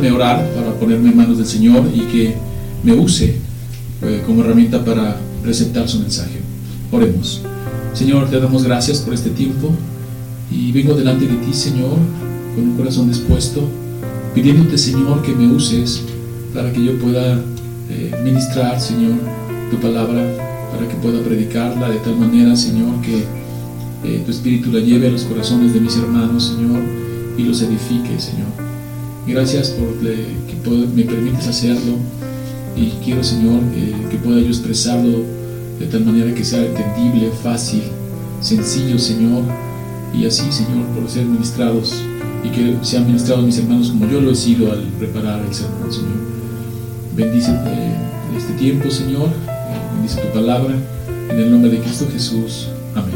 Permítame orar para ponerme en manos del Señor y que me use eh, como herramienta para presentar su mensaje. Oremos. Señor, te damos gracias por este tiempo y vengo delante de ti, Señor, con un corazón dispuesto, pidiéndote, Señor, que me uses para que yo pueda eh, ministrar, Señor, tu palabra, para que pueda predicarla de tal manera, Señor, que eh, tu Espíritu la lleve a los corazones de mis hermanos, Señor, y los edifique, Señor. Gracias por que me permites hacerlo y quiero, Señor, que pueda yo expresarlo de tal manera que sea entendible, fácil, sencillo, Señor, y así, Señor, por ser ministrados y que sean ministrados mis hermanos como yo lo he sido al preparar el sermón, Señor. Bendice eh, este tiempo, Señor, eh, bendice tu palabra, en el nombre de Cristo Jesús. Amén.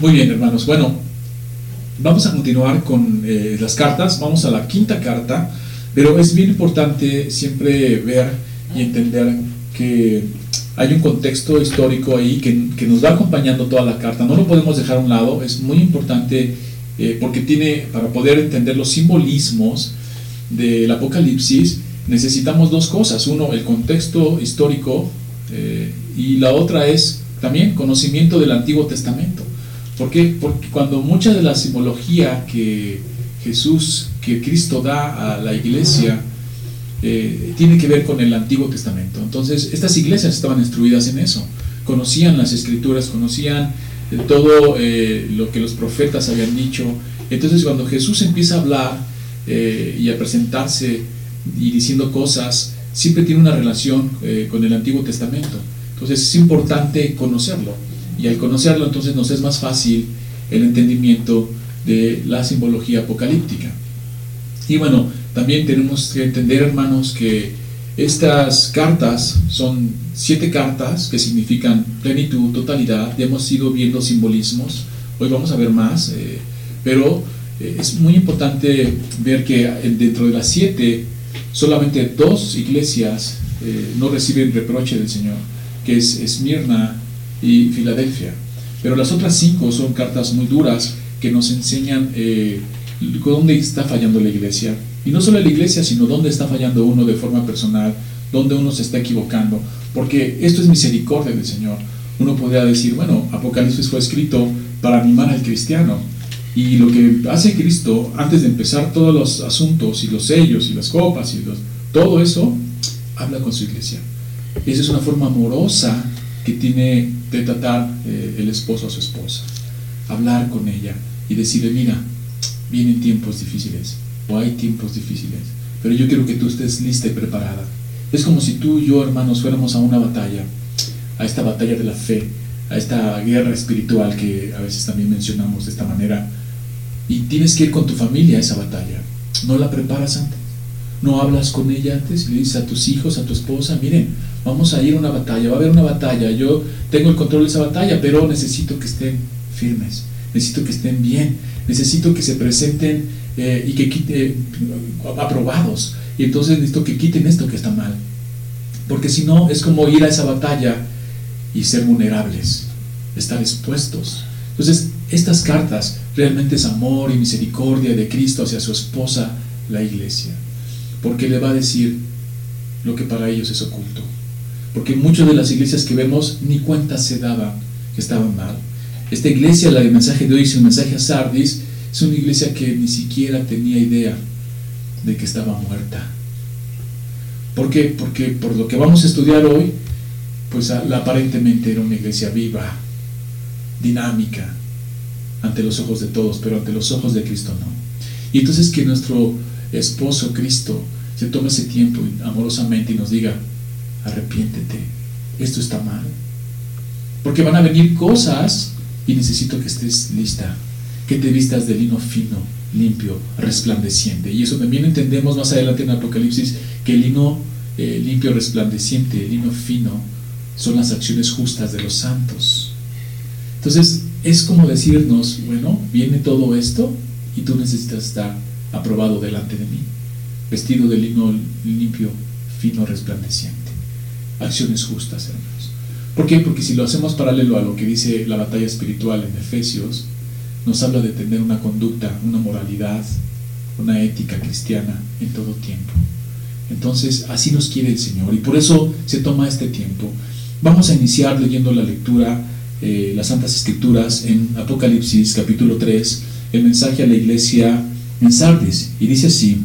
Muy bien, hermanos. Bueno, vamos a continuar con eh, las cartas. Vamos a la quinta carta, pero es bien importante siempre ver y entender que hay un contexto histórico ahí que, nos va acompañando toda la carta. No lo podemos dejar a un lado. Es muy importante eh, porque tiene, para poder entender los simbolismos del Apocalipsis, necesitamos dos cosas. Uno, el contexto histórico eh, y la otra es también conocimiento del Antiguo Testamento. ¿Por qué? Porque cuando mucha de la simbología que Jesús, que Cristo da a la iglesia, eh, tiene que ver con el Antiguo Testamento. Entonces, estas iglesias estaban instruidas en eso, conocían las escrituras, conocían eh, todo eh, lo que los profetas habían dicho. Entonces, cuando Jesús empieza a hablar y a presentarse y diciendo cosas, siempre tiene una relación con el Antiguo Testamento. Entonces, es importante conocerlo y al conocerlo entonces nos es más fácil el entendimiento de la simbología apocalíptica. Y bueno, también tenemos que entender, hermanos, que estas cartas son siete cartas que significan plenitud, totalidad. Ya hemos ido viendo simbolismos, hoy vamos a ver más, eh, pero eh, es muy importante ver que dentro de las siete, solamente dos iglesias eh, no reciben reproche del Señor, que es Esmirna y Filadelfia. Pero las otras cinco son cartas muy duras que nos enseñan eh, dónde está fallando la iglesia. Y no solo la iglesia, sino dónde está fallando uno de forma personal, dónde uno se está equivocando. Porque esto es misericordia del Señor. Uno podría decir, bueno, Apocalipsis fue escrito para animar al cristiano. Y lo que hace Cristo, antes de empezar todos los asuntos y los sellos y las copas y los, todo eso, habla con su iglesia. Esa es una forma amorosa que tiene de tratar eh, el esposo a su esposa. Hablar con ella y decirle, mira, vienen tiempos difíciles o hay tiempos difíciles, pero yo quiero que tú estés lista y preparada. Es como si tú y yo, hermanos, fuéramos a una batalla, a esta batalla de la fe, a esta guerra espiritual que a veces también mencionamos de esta manera, y tienes que ir con tu familia a esa batalla. No la preparas antes, no hablas con ella antes, le dices a tus hijos, a tu esposa, miren, vamos a ir a una batalla, va a haber una batalla, yo tengo el control de esa batalla, pero necesito que estén firmes, necesito que estén bien, necesito que se presenten eh, y que quiten, eh, aprobados, y entonces necesito que quiten esto que está mal, porque si no es como ir a esa batalla y ser vulnerables, estar expuestos. Entonces, estas cartas realmente es amor y misericordia de Cristo hacia su esposa, la iglesia, porque le va a decir lo que para ellos es oculto. Porque muchas de las iglesias que vemos ni cuenta se daban que estaban mal. Esta iglesia, la del mensaje de hoy, es un mensaje a Sardis, es una iglesia que ni siquiera tenía idea de que estaba muerta. ¿Por qué? Porque por lo que vamos a estudiar hoy, pues aparentemente era una iglesia viva, dinámica, ante los ojos de todos, pero ante los ojos de Cristo no. Y entonces que nuestro esposo Cristo se tome ese tiempo amorosamente y nos diga, arrepiéntete, esto está mal. Porque van a venir cosas y necesito que estés lista, que te vistas de lino fino, limpio, resplandeciente. Y eso también entendemos más adelante en Apocalipsis, que el lino eh, limpio, resplandeciente, el lino fino, son las acciones justas de los santos. Entonces, es como decirnos, bueno, viene todo esto y tú necesitas estar aprobado delante de mí, vestido de lino limpio, fino, resplandeciente acciones justas, hermanos. ¿Por qué? Porque si lo hacemos paralelo a lo que dice la batalla espiritual en Efesios, nos habla de tener una conducta, una moralidad una ética cristiana en todo tiempo. Entonces, así nos quiere el Señor y por eso se toma este tiempo. Vamos a iniciar leyendo la lectura, eh, las Santas Escrituras en Apocalipsis capítulo 3, el mensaje a la iglesia en Sardis. Y dice así,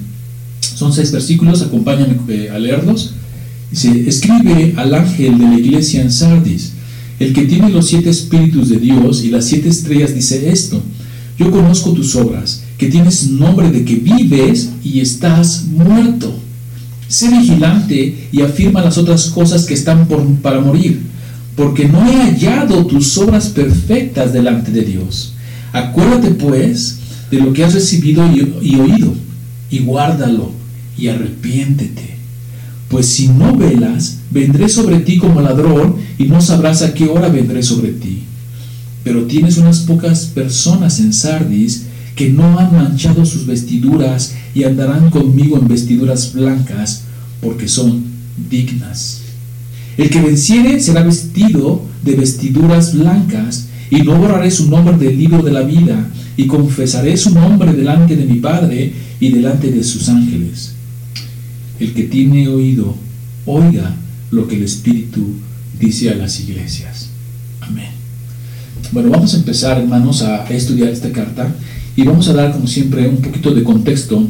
son seis versículos, acompáñame eh, a leerlos. Dice, escribe al ángel de la iglesia en Sardis, el que tiene los siete espíritus de Dios y las siete estrellas, dice esto, yo conozco tus obras, que tienes nombre de que vives y estás muerto. Sé vigilante y afirma las otras cosas que están por, para morir, porque no he hallado tus obras perfectas delante de Dios. Acuérdate pues de lo que has recibido y, oído, y guárdalo, y arrepiéntete. Pues si no velas, vendré sobre ti como ladrón, y no sabrás a qué hora vendré sobre ti. Pero tienes unas pocas personas en Sardis que no han manchado sus vestiduras y andarán conmigo en vestiduras blancas, porque son dignas. El que venciere será vestido de vestiduras blancas, y no borraré su nombre del libro de la vida, y confesaré su nombre delante de mi Padre y delante de sus ángeles. El que tiene oído, oiga lo que el Espíritu dice a las iglesias. Amén. Bueno, vamos a empezar, hermanos, a estudiar esta carta y vamos a dar, como siempre, un poquito de contexto,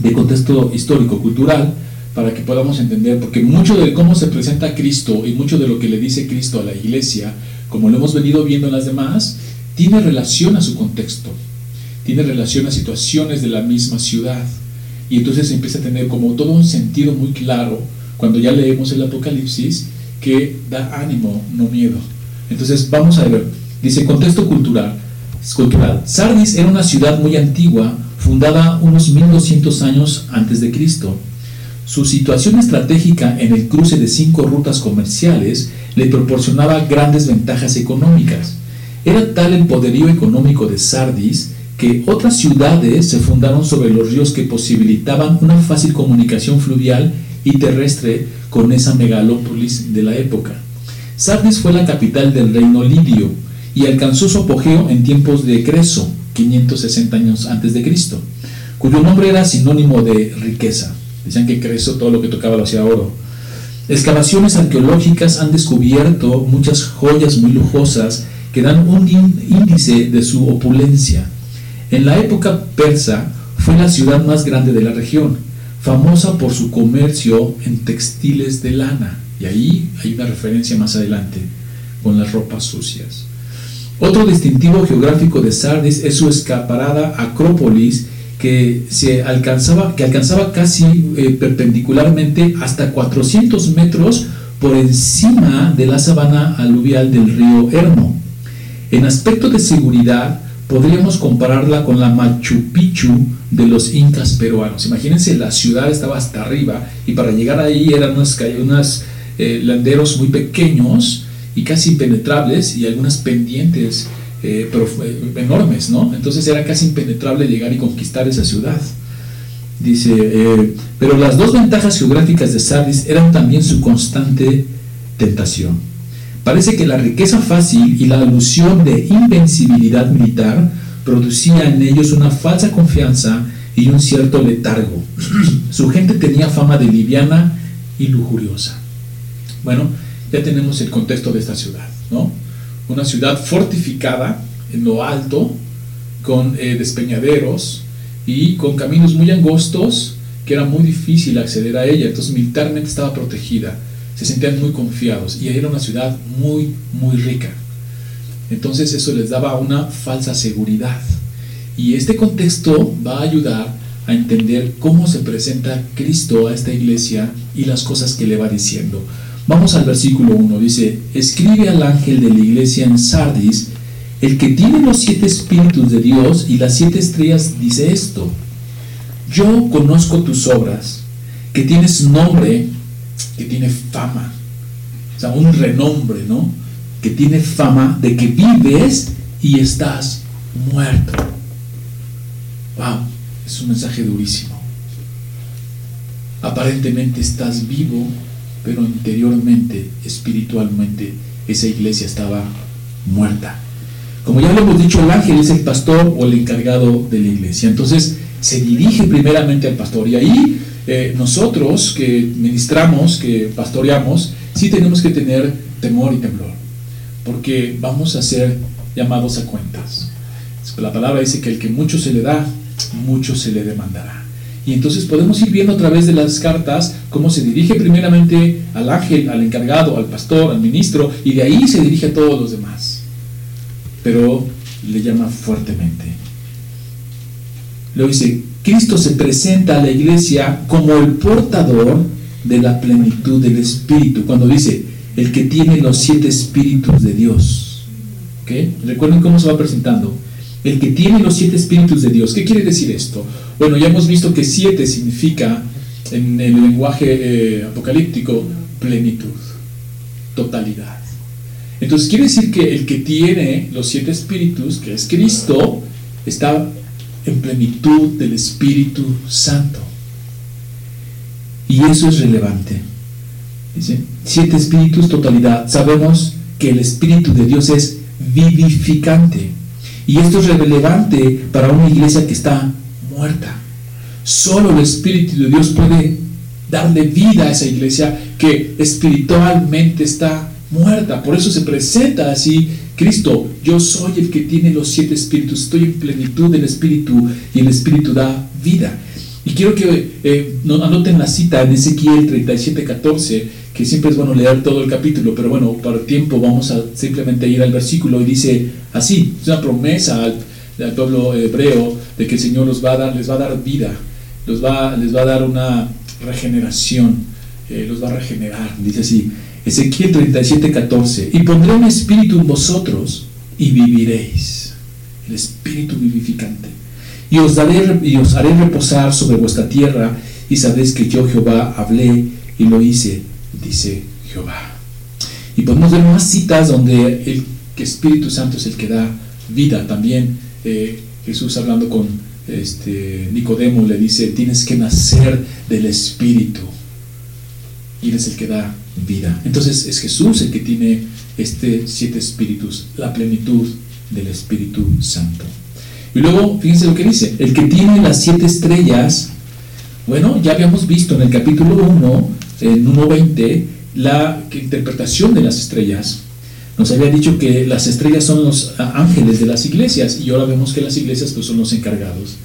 de contexto histórico, cultural, para que podamos entender, porque mucho de cómo se presenta Cristo y mucho de lo que le dice Cristo a la iglesia, como lo hemos venido viendo en las demás, tiene relación a su contexto, tiene relación a situaciones de la misma ciudad. Y entonces empieza a tener como todo un sentido muy claro cuando ya leemos el Apocalipsis que da ánimo, no miedo. Entonces vamos a ver, dice contexto cultural. cultural. Sardis era una ciudad muy antigua, fundada unos 1200 años antes de Cristo. Su situación estratégica en el cruce de cinco rutas comerciales le proporcionaba grandes ventajas económicas. Era tal el poderío económico de Sardis que otras ciudades se fundaron sobre los ríos que posibilitaban una fácil comunicación fluvial y terrestre con esa megalópolis de la época. Sardis fue la capital del reino lidio y alcanzó su apogeo en tiempos de Creso, 560 años antes de Cristo, cuyo nombre era sinónimo de riqueza. Decían que Creso todo lo que tocaba lo hacía oro. Excavaciones arqueológicas han descubierto muchas joyas muy lujosas que dan un índice de su opulencia. En la época persa fue la ciudad más grande de la región, famosa por su comercio en textiles de lana. Y ahí hay una referencia más adelante con las ropas sucias. Otro distintivo geográfico de Sardis es su escaparada Acrópolis, que, se alcanzaba, que alcanzaba casi eh, perpendicularmente hasta 400 metros por encima de la sabana aluvial del río Hermo. En aspecto de seguridad, podríamos compararla con la Machu Picchu de los incas peruanos. Imagínense, la ciudad estaba hasta arriba y para llegar ahí eran unos, unos eh, landeros muy pequeños y casi impenetrables y algunas pendientes eh, eh, enormes, ¿no? Entonces era casi impenetrable llegar y conquistar esa ciudad. Dice, pero las dos ventajas geográficas de Sardis eran también su constante tentación. Parece que la riqueza fácil y la alusión de invencibilidad militar producía en ellos una falsa confianza y un cierto letargo. Su gente tenía fama de liviana y lujuriosa. Bueno, ya tenemos el contexto de esta ciudad, ¿no? Una ciudad fortificada en lo alto, con eh, despeñaderos y con caminos muy angostos que era muy difícil acceder a ella, entonces militarmente estaba protegida se sentían muy confiados y era una ciudad muy, muy rica. Entonces eso les daba una falsa seguridad. Y este contexto va a ayudar a entender cómo se presenta Cristo a esta iglesia y las cosas que le va diciendo. Vamos al versículo 1, dice, escribe al ángel de la iglesia en Sardis, el que tiene los siete espíritus de Dios y las siete estrellas, dice esto, yo conozco tus obras, que tienes nombre que tiene fama, o sea, un renombre, ¿no? Que tiene fama de que vives y estás muerto. Wow, es un mensaje durísimo. Aparentemente estás vivo, pero interiormente, espiritualmente, esa iglesia estaba muerta. Como ya lo hemos dicho, el ángel es el pastor o el encargado de la iglesia. Entonces, se dirige primeramente al pastor. Y ahí eh, nosotros que ministramos, que pastoreamos, sí tenemos que tener temor y temblor, porque vamos a ser llamados a cuentas. La palabra dice que el que mucho se le da, mucho se le demandará. Y entonces podemos ir viendo a través de las cartas cómo se dirige primeramente al ángel, al encargado, al pastor, al ministro, y de ahí se dirige a todos los demás. Pero le llama fuertemente. Luego dice, Cristo se presenta a la iglesia como el portador de la plenitud del Espíritu. Cuando dice, el que tiene los siete espíritus de Dios. Recuerden cómo se va presentando. El que tiene los siete espíritus de Dios. ¿Qué quiere decir esto? Bueno, ya hemos visto que siete significa en el lenguaje eh, apocalíptico plenitud, totalidad. Entonces quiere decir que el que tiene los siete espíritus, que es Cristo, está en plenitud del Espíritu Santo. Y eso es relevante. Dice, siete espíritus, totalidad. Sabemos que el Espíritu de Dios es vivificante. Y esto es relevante para una iglesia que está muerta. Solo el Espíritu de Dios puede darle vida a esa iglesia que espiritualmente está muerta. Por eso se presenta así Cristo. Yo soy el que tiene los siete espíritus. Estoy en plenitud del Espíritu y el Espíritu da vida. Y quiero que eh, anoten la cita en Ezequiel 37, 14, que siempre es bueno leer todo el capítulo, pero bueno, para el tiempo vamos a simplemente ir al versículo y dice así, es una promesa al, pueblo hebreo de que el Señor los va a dar, les va a dar vida, los va, les va a dar una regeneración, eh, los va a regenerar, dice así, Ezequiel 37, 14, y pondré un espíritu en vosotros y viviréis, el espíritu vivificante, y os, daré, y os haré reposar sobre vuestra tierra, y sabéis que yo Jehová hablé y lo hice, dice Jehová. Y podemos ver más citas donde el Espíritu Santo es el que da vida también. Eh, Jesús hablando con este, Nicodemo le dice, tienes que nacer del Espíritu. Y Él es el que da vida. Entonces es Jesús el que tiene este siete espíritus, la plenitud del Espíritu Santo. Y luego, fíjense lo que dice, el que tiene las siete estrellas, bueno, ya habíamos visto en el capítulo 1, en 1.20, la interpretación de las estrellas. Nos había dicho que las estrellas son los ángeles de las iglesias y ahora vemos que las iglesias pues, son los encargados.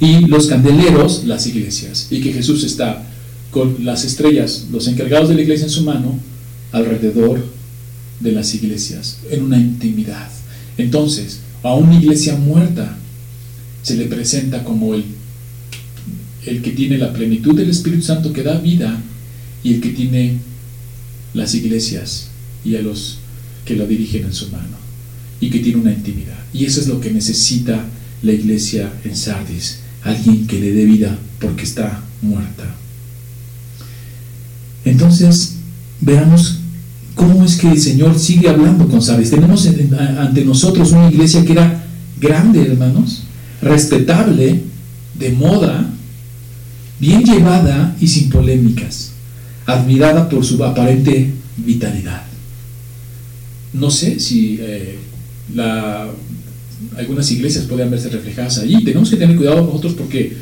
Y los candeleros, las iglesias. Y que Jesús está con las estrellas, los encargados de la iglesia en su mano, alrededor de las iglesias, en una intimidad. Entonces, a una iglesia muerta se le presenta como el, el que tiene la plenitud del Espíritu Santo que da vida y el que tiene las iglesias y a los que lo dirigen en su mano y que tiene una intimidad. Y eso es lo que necesita la iglesia en Sardis, alguien que le dé vida porque está muerta. Entonces, veamos cómo es que el Señor sigue hablando con Sardis. Tenemos ante nosotros una iglesia que era grande, hermanos, respetable, de moda, bien llevada y sin polémicas, admirada por su aparente vitalidad. No sé si eh, algunas iglesias pueden verse reflejadas allí. Tenemos que tener cuidado nosotros porque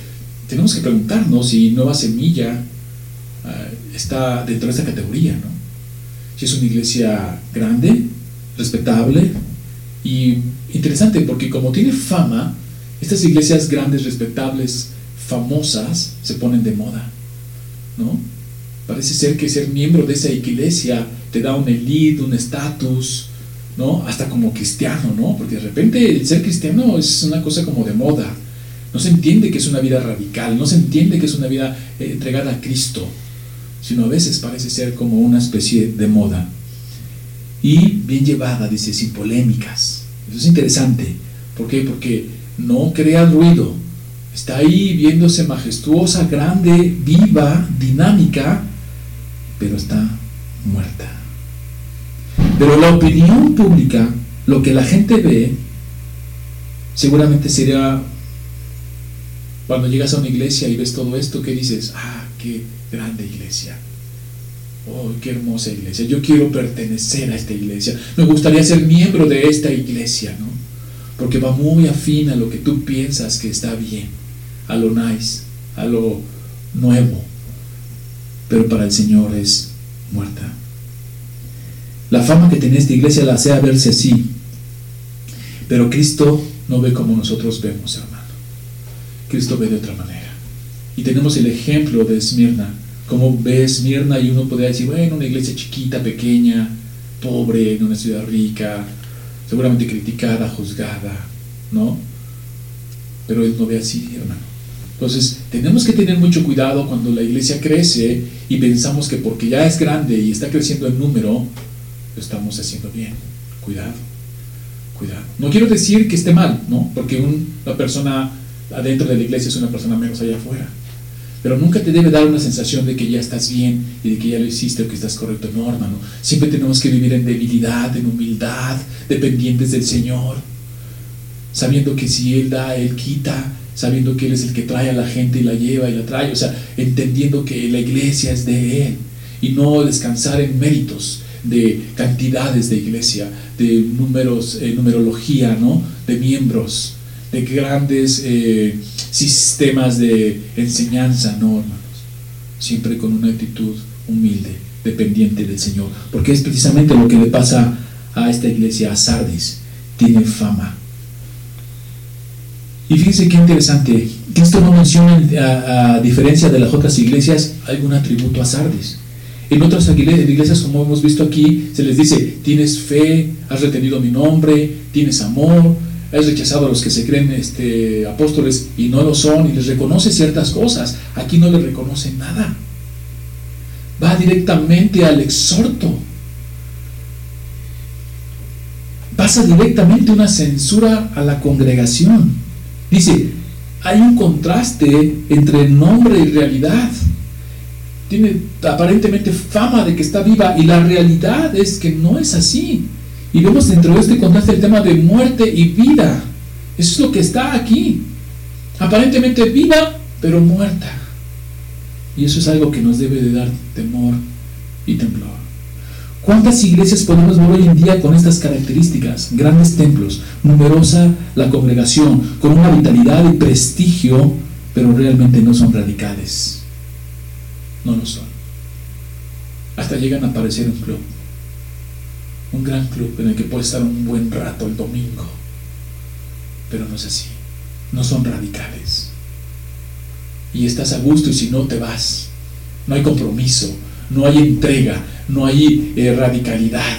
tenemos que preguntarnos si Nueva Semilla está dentro de esa categoría, ¿no? Si es una iglesia grande, respetable y interesante, porque como tiene fama, estas iglesias grandes, respetables, famosas, se ponen de moda, ¿no? Parece ser que ser miembro de esa iglesia te da un elite, un estatus, ¿no? Hasta como cristiano, ¿no? Porque de repente el ser cristiano es una cosa como de moda. No se entiende que es una vida radical, no se entiende que es una vida eh, entregada a Cristo sino a veces parece ser como una especie de moda. Y bien llevada, dice, sin polémicas. Eso es interesante. ¿Por qué? Porque no crea ruido. Está ahí viéndose majestuosa, grande, viva, dinámica, pero está muerta. Pero la opinión pública, lo que la gente ve, seguramente sería cuando llegas a una iglesia y ves todo esto, que dices, ah, qué grande iglesia. Oh, qué hermosa iglesia. Yo quiero pertenecer a esta iglesia. Me gustaría ser miembro de esta iglesia, ¿no? Porque va muy afín a lo que tú piensas que está bien. a lo nice, a lo nuevo, pero para el Señor es muerta. La fama que tiene esta iglesia la hace verse así, pero Cristo no ve como nosotros vemos, hermano. Cristo ve de otra manera. Y tenemos el ejemplo de Esmirna, como ve Esmirna y uno podría decir, bueno, una iglesia chiquita, pequeña, pobre, en una ciudad rica, seguramente criticada, juzgada, ¿no? Pero él no ve así, hermano. Entonces, tenemos que tener mucho cuidado cuando la iglesia crece y pensamos que porque ya es grande y está creciendo en número, lo estamos haciendo bien. Cuidado, cuidado. No quiero decir que esté mal, ¿no? Porque una persona adentro de la iglesia es una persona menos allá afuera. Pero nunca te debe dar una sensación de que ya estás bien y de que ya lo hiciste o que estás correcto. No, hermano. Siempre tenemos que vivir en debilidad, en humildad, dependientes del Señor. Sabiendo que si Él da, Él quita. Sabiendo que Él es el que trae a la gente y la lleva y la trae. O sea, entendiendo que la iglesia es de Él. Y no descansar en méritos de cantidades de iglesia, de números, eh, numerología, ¿no? De miembros, de grandes... Eh, sistemas de enseñanza, no, hermanos. Siempre con una actitud humilde, dependiente del Señor. Porque es precisamente lo que le pasa a esta iglesia, a Sardis. Tiene fama. Y fíjense qué interesante, esto no menciona, a, diferencia de las otras iglesias, algún atributo a Sardis. En otras iglesias, como hemos visto aquí, se les dice, tienes fe, has retenido mi nombre, tienes amor, has rechazado a los que se creen este, apóstoles y no lo son y les reconoce ciertas cosas. Aquí no le reconoce nada. Va directamente al exhorto. Pasa directamente una censura a la congregación. Dice, hay un contraste entre nombre y realidad. Tiene aparentemente fama de que está viva y la realidad es que no es así. Y vemos dentro de este contraste el tema de muerte y vida. Eso es lo que está aquí. Aparentemente viva, pero muerta. Y eso es algo que nos debe de dar temor y temblor. ¿Cuántas iglesias podemos ver hoy en día con estas características? Grandes templos, numerosa la congregación, con una vitalidad y prestigio, pero realmente no son radicales. No lo son. Hasta llegan a aparecer un club un gran club en el que puedes estar un buen rato el domingo. Pero no es así. No son radicales. Y estás a gusto y si no te vas. No hay compromiso, no hay entrega, no hay eh, radicalidad.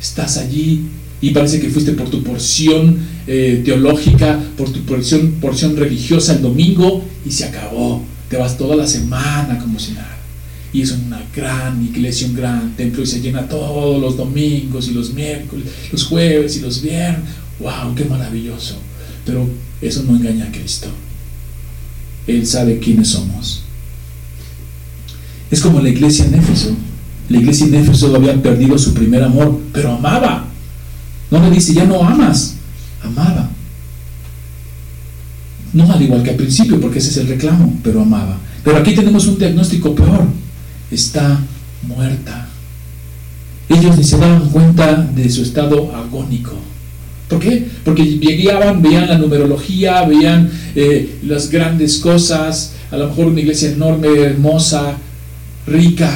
Estás allí y parece que fuiste por tu porción eh, teológica, por tu porción, porción religiosa el domingo y se acabó. Te vas toda la semana como si nada y es una gran iglesia, un gran templo y se llena todos los domingos y los miércoles, los jueves y los viernes. ¡Wow! ¡Qué maravilloso! Pero eso no engaña a Cristo. Él sabe quiénes somos. Es como la iglesia en Éfeso. La iglesia en Éfeso había perdido su primer amor, pero amaba. No le dice, ya no amas, amaba. No al igual que al principio, porque ese es el reclamo, pero amaba. Pero aquí tenemos un diagnóstico peor está muerta. Ellos ni se daban cuenta de su estado agónico. ¿Por qué? Porque llegaban, veían la numerología, veían eh, las grandes cosas, a lo mejor una iglesia enorme, hermosa, rica,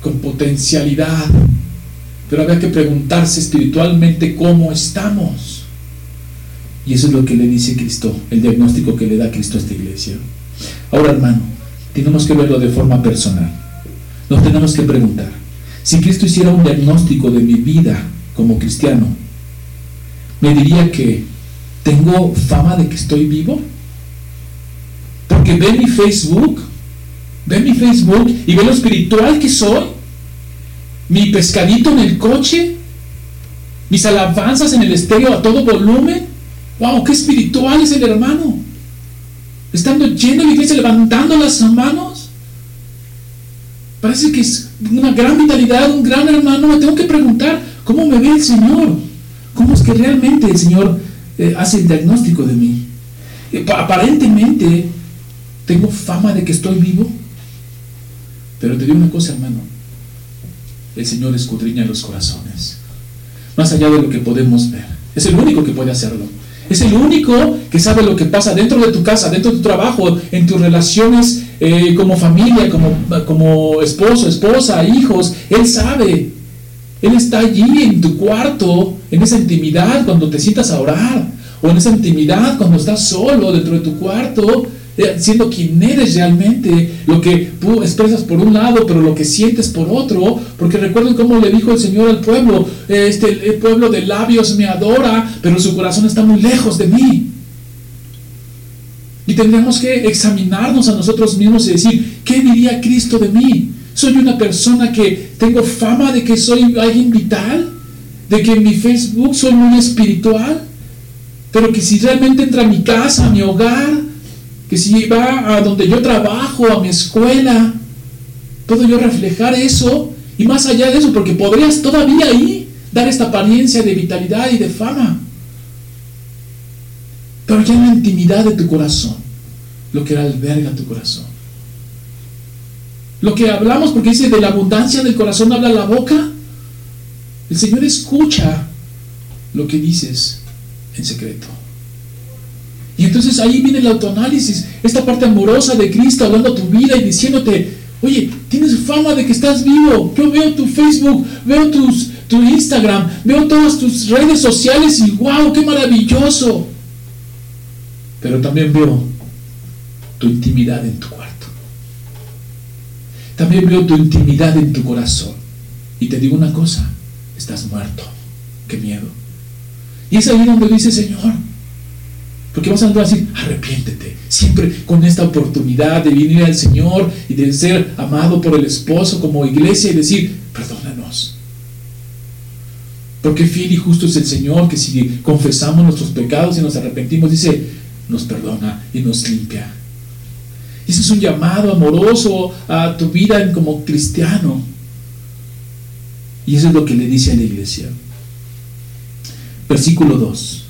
con potencialidad. Pero había que preguntarse espiritualmente cómo estamos. Y eso es lo que le dice Cristo, el diagnóstico que le da Cristo a esta iglesia. Ahora, hermano, tenemos que verlo de forma personal. Nos tenemos que preguntar, si Cristo hiciera un diagnóstico de mi vida como cristiano, me diría que tengo fama de que estoy vivo. Porque ve mi Facebook, ve mi Facebook y ve lo espiritual que soy. Mi pescadito en el coche, mis alabanzas en el estéreo a todo volumen. ¡Wow! ¡Qué espiritual es el hermano! Estando lleno de la iglesia, levantando las manos. Parece que es una gran vitalidad, un gran hermano. Me tengo que preguntar, ¿cómo me ve el Señor? ¿Cómo es que realmente el Señor eh, hace el diagnóstico de mí? Eh, aparentemente, tengo fama de que estoy vivo. Pero te digo una cosa, hermano. El Señor escudriña los corazones. Más allá de lo que podemos ver. Es el único que puede hacerlo. Es el único que sabe lo que pasa dentro de tu casa, dentro de tu trabajo, en tus relaciones eh, como familia, como, como esposo, esposa, hijos. Él sabe. Él está allí en tu cuarto, en esa intimidad cuando te sientas a orar, o en esa intimidad cuando estás solo dentro de tu cuarto, siendo quien eres realmente, lo que tú expresas por un lado, pero lo que sientes por otro, porque recuerden cómo le dijo el Señor al pueblo, este, el pueblo de labios me adora, pero su corazón está muy lejos de mí. Y tendríamos que examinarnos a nosotros mismos y decir, ¿qué diría Cristo de mí? ¿Soy una persona que tengo fama de que soy alguien vital? ¿De que en mi Facebook soy muy espiritual? Pero que si realmente entra a mi casa, a mi hogar, que si va a donde yo trabajo, a mi escuela, puedo yo reflejar eso y más allá de eso, porque podrías todavía ahí dar esta apariencia de vitalidad y de fama. Pero ya en la intimidad de tu corazón, lo que alberga tu corazón. Lo que hablamos, porque dice de la abundancia del corazón habla la boca. El Señor escucha lo que dices en secreto. Y entonces ahí viene el autoanálisis, esta parte amorosa de Cristo hablando a tu vida y diciéndote, oye, tienes fama de que estás vivo. Yo veo tu Facebook, veo tus, tu Instagram, veo todas tus redes sociales y wow, qué maravilloso. Pero también veo tu intimidad en tu cuarto. También veo tu intimidad en tu corazón. Y te digo una cosa, estás muerto. Qué miedo. Y es ahí donde dice, Señor, porque vas a andar así, arrepiéntete. Siempre con esta oportunidad de venir al Señor y de ser amado por el esposo como iglesia y decir, perdónanos. Porque fiel y justo es el Señor que si confesamos nuestros pecados y nos arrepentimos, dice, nos perdona y nos limpia. Ese es un llamado amoroso a tu vida como cristiano. Y eso es lo que le dice a la iglesia. Versículo 2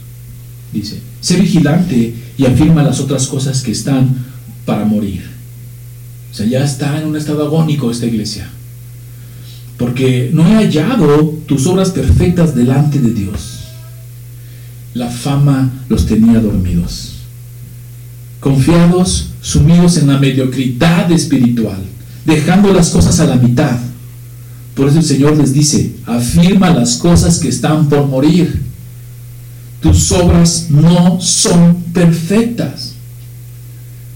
dice, sé vigilante y afirma las otras cosas que están para morir. O sea, ya está en un estado agónico esta iglesia. Porque no he hallado tus obras perfectas delante de Dios. La fama los tenía dormidos. Confiados, sumidos en la mediocridad espiritual, dejando las cosas a la mitad. Por eso el Señor les dice, afirma las cosas que están por morir tus obras no son perfectas.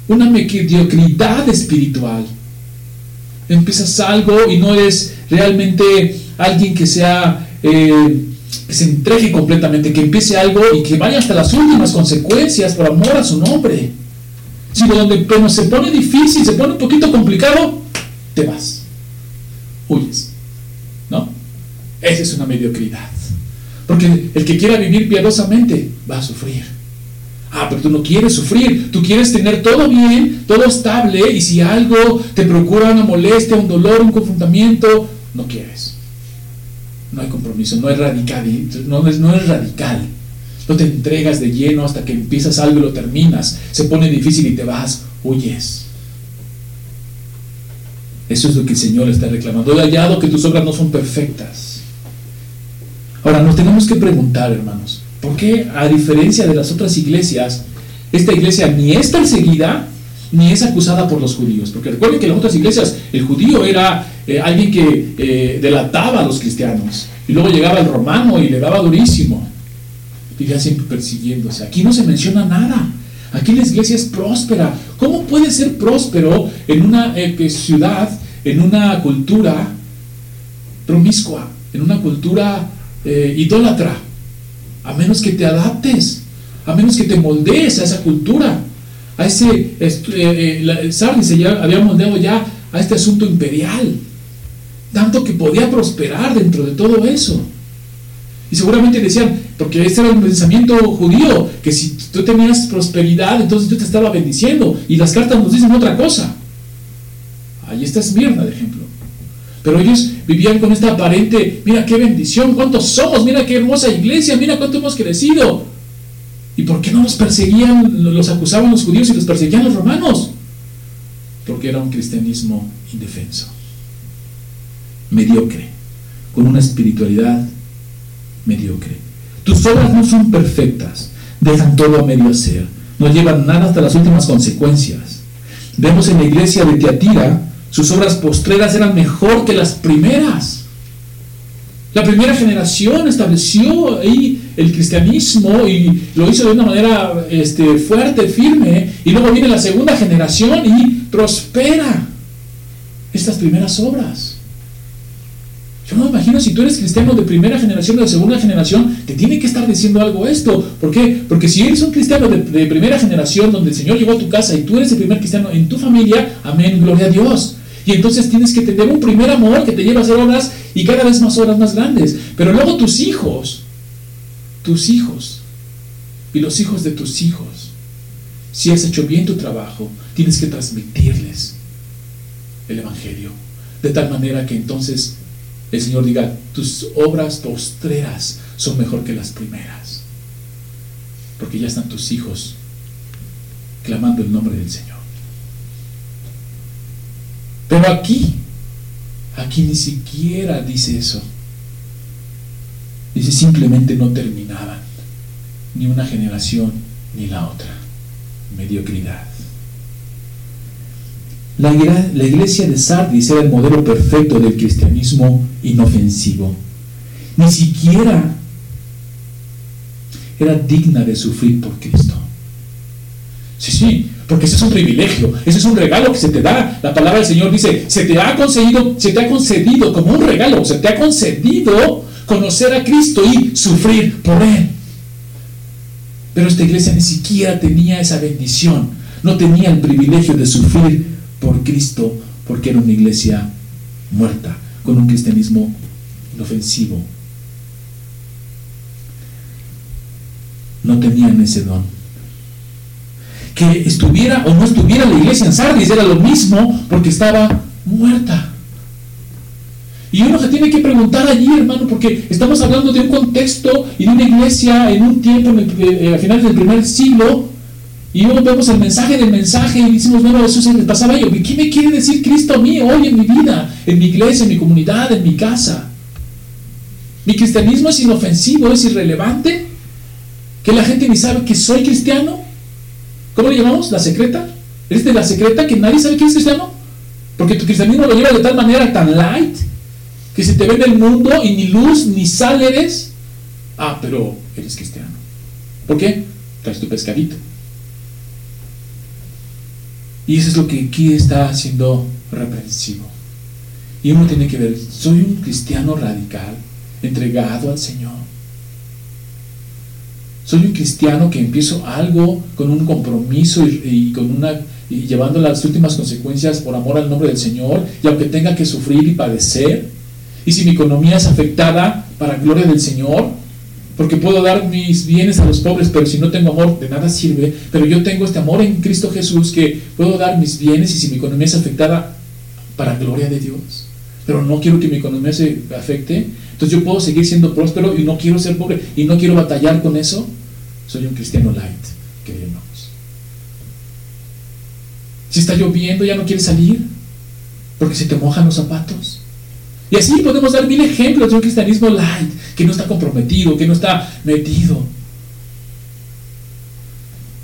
Una mediocridad espiritual. Empiezas algo y no eres realmente alguien que sea eh, que se entregue completamente, que empiece algo y que vaya hasta las últimas consecuencias por amor a su nombre. Sino donde pero se pone difícil, se pone un poquito complicado, te vas. Huyes. ¿No? Esa es una mediocridad. Porque el que quiera vivir piadosamente va a sufrir. Ah, pero tú no quieres sufrir, tú quieres tener todo bien, todo estable, y si algo te procura una molestia, un dolor, un confrontamiento, no quieres. No hay compromiso, no es radical, no no es radical. No te entregas de lleno hasta que empiezas algo y lo terminas. Se pone difícil y te vas, huyes. Eso es lo que el Señor está reclamando. He hallado que tus obras no son perfectas. Ahora, nos tenemos que preguntar, hermanos, ¿por qué a diferencia de las otras iglesias, esta iglesia ni es perseguida ni es acusada por los judíos? Porque recuerden que en las otras iglesias el judío era eh, alguien que eh, delataba a los cristianos y luego llegaba el romano y le daba durísimo. Vivía siempre persiguiéndose. Aquí no se menciona nada. Aquí la iglesia es próspera. ¿Cómo puede ser próspero en una eh, ciudad, en una cultura promiscua, en una cultura eh, idólatra, a menos que te adaptes, a menos que te moldees a esa cultura, a ese, eh, eh, se había moldeado ya a este asunto imperial, tanto que podía prosperar dentro de todo eso. Y seguramente decían, porque ese era el pensamiento judío, que si tú tenías prosperidad, entonces Dios te estaba bendiciendo. Y las cartas nos dicen otra cosa. Ahí está Esmirna, de ejemplo. Pero ellos vivían con esta aparente, mira qué bendición, cuántos somos, mira qué hermosa iglesia, mira cuánto hemos crecido. ¿Y por qué no los perseguían, los acusaban los judíos y los perseguían los romanos? Porque era un cristianismo indefenso, mediocre, con una espiritualidad mediocre. Tus obras no son perfectas. dejan todo a medio hacer, no llevan nada hasta las últimas consecuencias. Vemos en la iglesia de Teatira, sus obras postreras eran mejor que las primeras. La primera generación estableció ahí el cristianismo y lo hizo de una manera este, fuerte, firme, y luego viene la segunda generación y prospera estas primeras obras. Yo no me imagino si tú eres cristiano de primera generación o de segunda generación, te tiene que estar diciendo algo esto. ¿Por qué? Porque si eres un cristiano de, de, primera generación, donde el Señor llegó a tu casa y tú eres el primer cristiano en tu familia, amén, gloria a Dios. Y entonces tienes que tener un primer amor que te lleva a hacer obras y cada vez más obras más grandes. Pero luego tus hijos, tus hijos y los hijos de tus hijos, si has hecho bien tu trabajo, tienes que transmitirles el Evangelio. De tal manera que entonces el Señor diga, tus obras postreras son mejor que las primeras. Porque ya están tus hijos clamando el nombre del Señor. Pero aquí, aquí ni siquiera dice eso. Dice simplemente no terminaban. Ni una generación ni la otra. Mediocridad. La, la, iglesia de Sardis era el modelo perfecto del cristianismo inofensivo. Ni siquiera era digna de sufrir por Cristo. Sí, sí, porque ese es un privilegio, ese es un regalo que se te da. La palabra del Señor dice, se te ha concedido, se te ha concedido como un regalo, se te ha concedido conocer a Cristo y sufrir por Él. Pero esta iglesia ni siquiera tenía esa bendición, no tenía el privilegio de sufrir por Cristo, porque era una iglesia muerta, con un cristianismo inofensivo. No tenían ese don que estuviera o no estuviera la iglesia en Sardis, era lo mismo porque estaba muerta. Y uno se tiene que preguntar allí, hermano, porque estamos hablando de un contexto y de una iglesia en un tiempo, eh, a finales del primer siglo, y luego vemos el mensaje del mensaje y decimos, bueno, eso se me pasaba yo. ¿Qué me quiere decir Cristo a mí hoy en mi vida, en mi iglesia, en mi comunidad, en mi casa? Mi cristianismo es inofensivo, es irrelevante, que la gente ni sabe que soy cristiano. ¿Cómo le llamamos? ¿La secreta? ¿Eres de la secreta que nadie sabe que eres cristiano? Porque tu cristianismo lo lleva de tal manera tan light que se te ve en el mundo y ni luz ni sal eres. Ah, pero eres cristiano. ¿Por qué? Traes tu pescadito. Y eso es lo que aquí está siendo reprensivo. Y uno tiene que ver, soy un cristiano radical, entregado al Señor. Soy un cristiano que empiezo algo con un compromiso y, con una y llevando las últimas consecuencias por amor al nombre del Señor, y aunque tenga que sufrir y padecer, y si mi economía es afectada para gloria del Señor, porque puedo dar mis bienes a los pobres, pero si no tengo amor, de nada sirve, pero yo tengo este amor en Cristo Jesús que puedo dar mis bienes y si mi economía es afectada para gloria de Dios, pero no quiero que mi economía se afecte, entonces yo puedo seguir siendo próspero y no quiero ser pobre y no quiero batallar con eso. Soy un cristiano light, queridos Si está lloviendo, ya no quieres salir porque se te mojan los zapatos. Y así podemos dar mil ejemplos de un cristianismo light, que no está comprometido, que no está metido.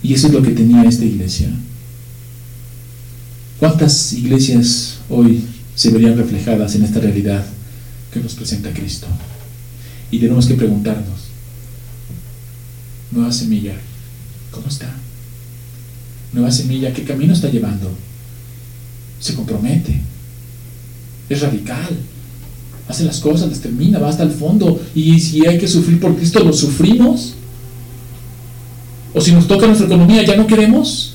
Y eso es lo que tenía esta iglesia. ¿Cuántas iglesias hoy se verían reflejadas en esta realidad que nos presenta Cristo? Y tenemos que preguntarnos, Nueva semilla, ¿cómo está? Nueva semilla, ¿qué camino está llevando? Se compromete, es radical, hace las cosas, las termina, va hasta el fondo. Y si hay que sufrir por Cristo, lo sufrimos. O si nos toca nuestra economía, ya no queremos.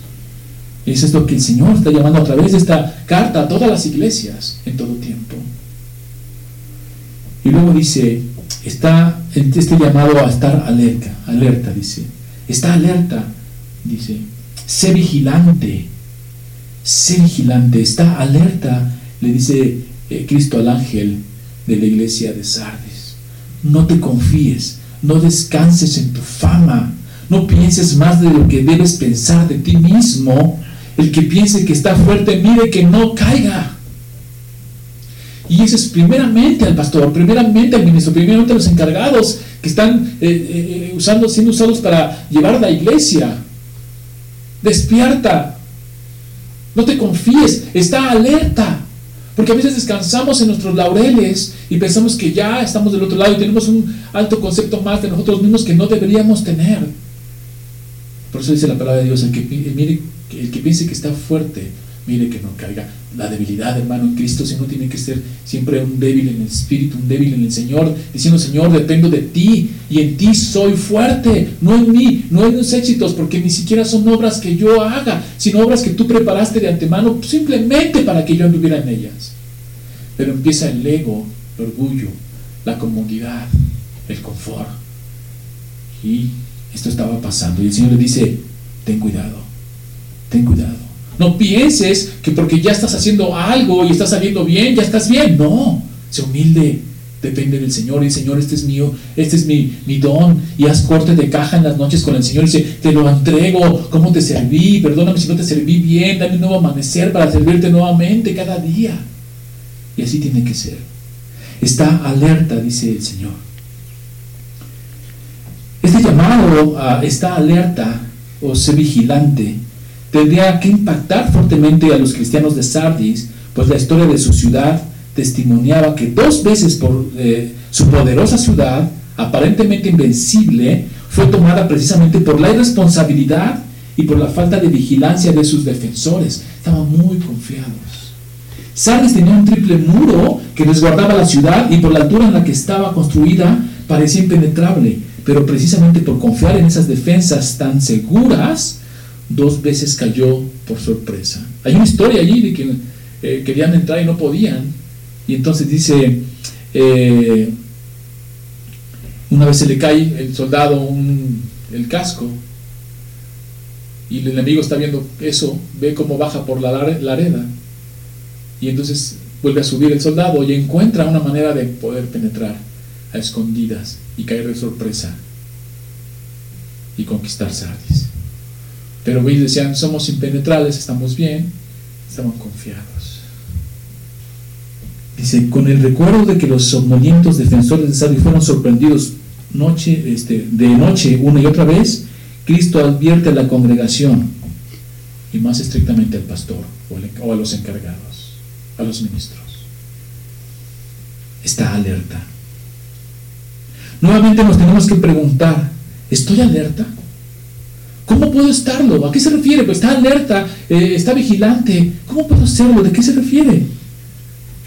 Eso es lo que el Señor está llamando a través de esta carta a todas las iglesias en todo tiempo. Y luego dice, está este llamado a estar alerta, alerta, dice. Está alerta, dice. Sé vigilante, sé vigilante, está alerta, le dice eh, Cristo al ángel de la iglesia de Sardes. No te confíes, no descanses en tu fama, no pienses más de lo que debes pensar de ti mismo. El que piense que está fuerte, mire que no caiga. Y eso es primeramente al pastor, primeramente al ministro, primeramente a los encargados que están eh, eh, usando, siendo usados para llevar la iglesia. Despierta. No te confíes. Está alerta. Porque a veces descansamos en nuestros laureles y pensamos que ya estamos del otro lado y tenemos un alto concepto más de nosotros mismos que no deberíamos tener. Por eso dice la palabra de Dios, el que, mire, el que piense que está fuerte, mire que no caiga. La debilidad, hermano, en Cristo, si no tiene que ser siempre un débil en el Espíritu, un débil en el Señor, diciendo, Señor, dependo de ti y en ti soy fuerte, no en mí, no en los éxitos, porque ni siquiera son obras que yo haga, sino obras que tú preparaste de antemano simplemente para que yo anduviera en ellas. Pero empieza el ego, el orgullo, la comodidad, el confort. Y esto estaba pasando. Y el Señor le dice, ten cuidado, ten cuidado. No pienses que porque ya estás haciendo algo y estás saliendo bien, ya estás bien. No, sé humilde, depende del Señor. Y el Señor, este es mío, este es mi, don. Y haz corte de caja en las noches con el Señor. Y dice, te lo entrego, ¿cómo te serví? Perdóname si no te serví bien, dame un nuevo amanecer para servirte nuevamente cada día. Y así tiene que ser. Está alerta, dice el Señor. Este llamado a esta alerta o ser vigilante tendría que impactar fuertemente a los cristianos de Sardis, pues la historia de su ciudad testimoniaba que dos veces por eh, su poderosa ciudad, aparentemente invencible, fue tomada precisamente por la irresponsabilidad y por la falta de vigilancia de sus defensores. Estaban muy confiados. Sardis tenía un triple muro que resguardaba la ciudad y por la altura en la que estaba construida parecía impenetrable, pero precisamente por confiar en esas defensas tan seguras, dos veces cayó por sorpresa. Hay una historia allí de que eh, querían entrar y no podían. Y entonces dice, eh, una vez se le cae el soldado el casco y el enemigo está viendo eso, ve cómo baja por la, la arena y entonces vuelve a subir el soldado y encuentra una manera de poder penetrar a escondidas y caer de sorpresa y conquistar Sardis. Pero ellos decían, somos impenetrables, estamos bien, estamos confiados. Dice, con el recuerdo de que los somnolientos defensores de Sardis fueron sorprendidos noche, este, de noche una y otra vez, Cristo advierte a la congregación y más estrictamente al pastor o a los encargados, a los ministros. Está alerta. Nuevamente nos tenemos que preguntar, ¿estoy alerta? ¿Cómo puedo estarlo? ¿A qué se refiere? Pues está alerta, eh, está vigilante. ¿Cómo puedo serlo? ¿De qué se refiere?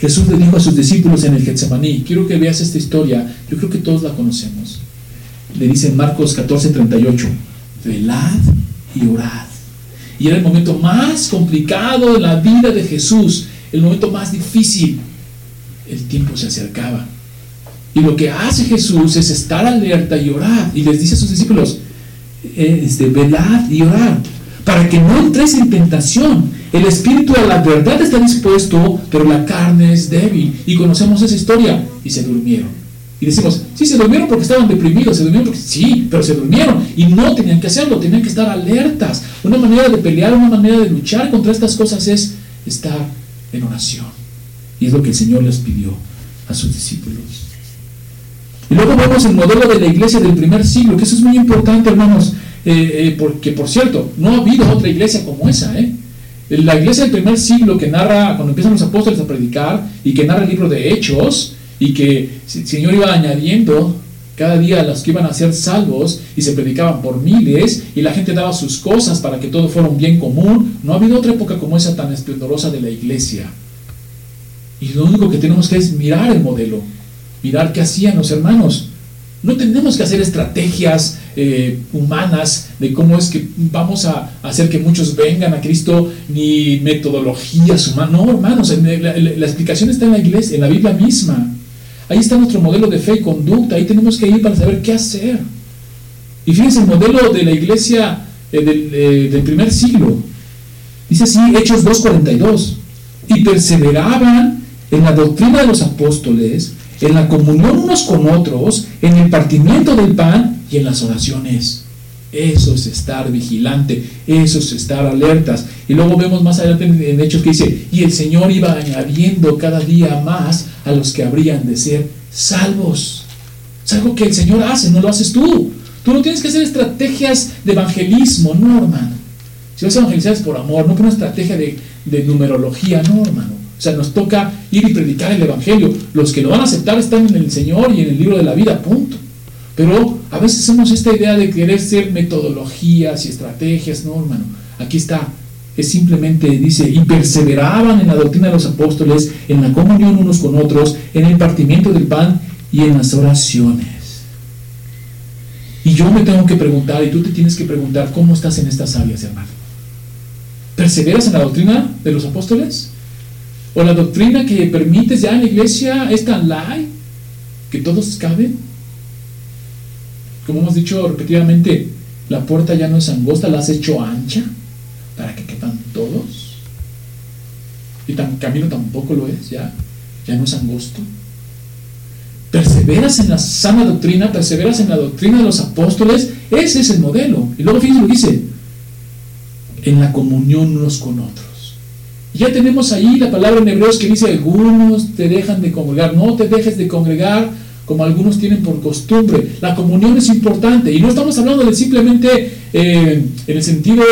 Jesús le dijo a sus discípulos en el Getsemaní, quiero que veas esta historia, yo creo que todos la conocemos. Le dice en Marcos 14, 38, velad y orad. Y era el momento más complicado de la vida de Jesús, el momento más difícil. El tiempo se acercaba. Y lo que hace Jesús es estar alerta y orar. Y les dice a sus discípulos, este, velar y orar, para que no entres en tentación. El espíritu a la verdad está dispuesto, pero la carne es débil. Y conocemos esa historia. Y se durmieron. Y decimos, sí, se durmieron porque estaban deprimidos, se durmieron porque sí, pero se durmieron. Y no tenían que hacerlo, tenían que estar alertas. Una manera de pelear, una manera de luchar contra estas cosas es estar en oración. Y es lo que el Señor les pidió a sus discípulos. Y luego vemos el modelo de la iglesia del primer siglo, que eso es muy importante, hermanos, eh, eh, porque por cierto, no ha habido otra iglesia como esa. ¿eh? La iglesia del primer siglo que narra, cuando empiezan los apóstoles a predicar, y que narra el libro de Hechos, y que el Señor iba añadiendo cada día a los que iban a ser salvos, y se predicaban por miles, y la gente daba sus cosas para que todo fuera un bien común. No ha habido otra época como esa tan esplendorosa de la iglesia. Y lo único que tenemos que es mirar el modelo mirar qué hacían los hermanos. No tenemos que hacer estrategias eh, humanas de cómo es que vamos a hacer que muchos vengan a Cristo, ni metodologías humanas. No, hermanos, la, explicación está en la iglesia, en la Biblia misma. Ahí está nuestro modelo de fe y conducta. Ahí tenemos que ir para saber qué hacer. Y fíjense el modelo de la iglesia eh, del, eh, del primer siglo. Dice así, Hechos 2.42. Y perseveraban en la doctrina de los apóstoles en la comunión unos con otros, en el partimiento del pan y en las oraciones. Eso es estar vigilante, eso es estar alertas. Y luego vemos más adelante en Hechos que dice, y el Señor iba añadiendo cada día más a los que habrían de ser salvos. Es algo que el Señor hace, no lo haces tú. Tú no tienes que hacer estrategias de evangelismo, no, hermano. Si vas a evangelizar es por amor, no por una estrategia de, de numerología, no, hermano. O sea, nos toca ir y predicar el Evangelio. Los que lo van a aceptar están en el Señor y en el libro de la vida, punto. Pero a veces hacemos esta idea de querer ser metodologías y estrategias, no, hermano. Aquí está, es simplemente, dice, y perseveraban en la doctrina de los apóstoles, en la comunión unos con otros, en el partimiento del pan y en las oraciones. Y yo me tengo que preguntar, y tú te tienes que preguntar, ¿cómo estás en estas áreas, hermano? ¿Perseveras en la doctrina de los apóstoles? ¿O la doctrina que permites ya en la iglesia es tan light que todos caben? Como hemos dicho repetidamente, la puerta ya no es angosta, la has hecho ancha para que quepan todos. Y tan camino tampoco lo es, ya, ya no es angosto. Perseveras en la sana doctrina, perseveras en la doctrina de los apóstoles, ese es el modelo. Y luego fíjense lo dice, en la comunión unos con otros. Ya tenemos ahí la palabra en hebreos que dice, algunos te dejan de congregar, no te dejes de congregar como algunos tienen por costumbre. La comunión es importante y no estamos hablando de simplemente eh, en el sentido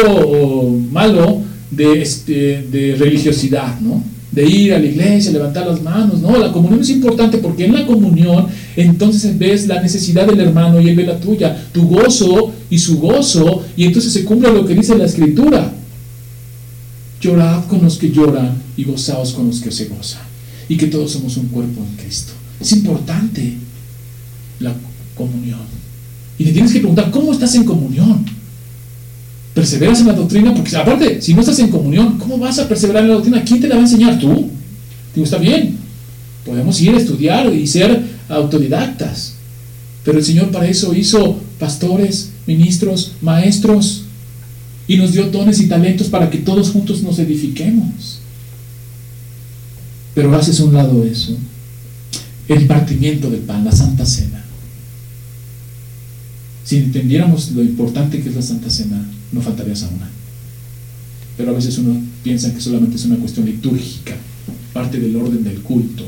malo de, este, de religiosidad, ¿no? de ir a la iglesia, levantar las manos. No, la comunión es importante porque en la comunión entonces ves la necesidad del hermano y él ve la tuya, tu gozo y su gozo, y entonces se cumple lo que dice la escritura. Llorad con los que lloran y gozaos con los que se gozan. Y que todos somos un cuerpo en Cristo. Es importante la comunión. Y te tienes que preguntar, ¿cómo estás en comunión? ¿Perseveras en la doctrina? Porque aparte, si no estás en comunión, ¿cómo vas a perseverar en la doctrina? ¿Quién te la va a enseñar tú? Digo, está bien. Podemos ir a estudiar y ser autodidactas. Pero el Señor para eso hizo pastores, ministros, maestros y nos dio dones y talentos para que todos juntos nos edifiquemos. Pero haces a un lado eso el partimiento del pan, la Santa Cena. Si entendiéramos lo importante que es la Santa Cena, no faltaría esa una. Pero a veces uno piensa que solamente es una cuestión litúrgica, parte del orden del culto.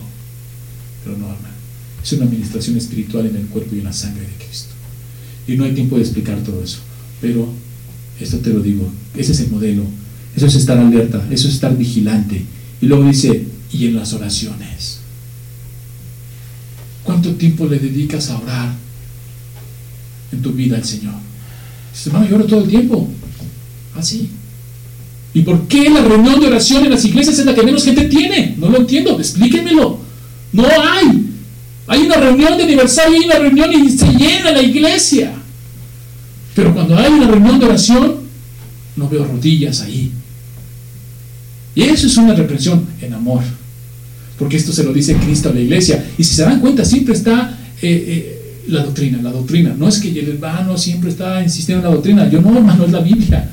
Pero no, hermano. Es una administración espiritual en el cuerpo y en la sangre de Cristo. Y no hay tiempo de explicar todo eso. Pero esto te lo digo, ese es el modelo. Eso es estar alerta, eso es estar vigilante. Y luego dice, y en las oraciones. ¿Cuánto tiempo le dedicas a orar en tu vida al Señor? Dices, hermano, yo oro todo el tiempo. Así. Ah, ¿Y por qué la reunión de oración en las iglesias es la que menos gente tiene? No lo entiendo, explíquenmelo. No hay. Hay una reunión de aniversario y una reunión y se llena la iglesia. Pero cuando hay una reunión de oración, no veo rodillas ahí. Y eso es una represión en amor porque esto se lo dice Cristo a la iglesia. Y si se dan cuenta, siempre está eh, eh, la doctrina, la doctrina. No es que el hermano siempre está insistiendo en la doctrina. Yo no, hermano, es la Biblia.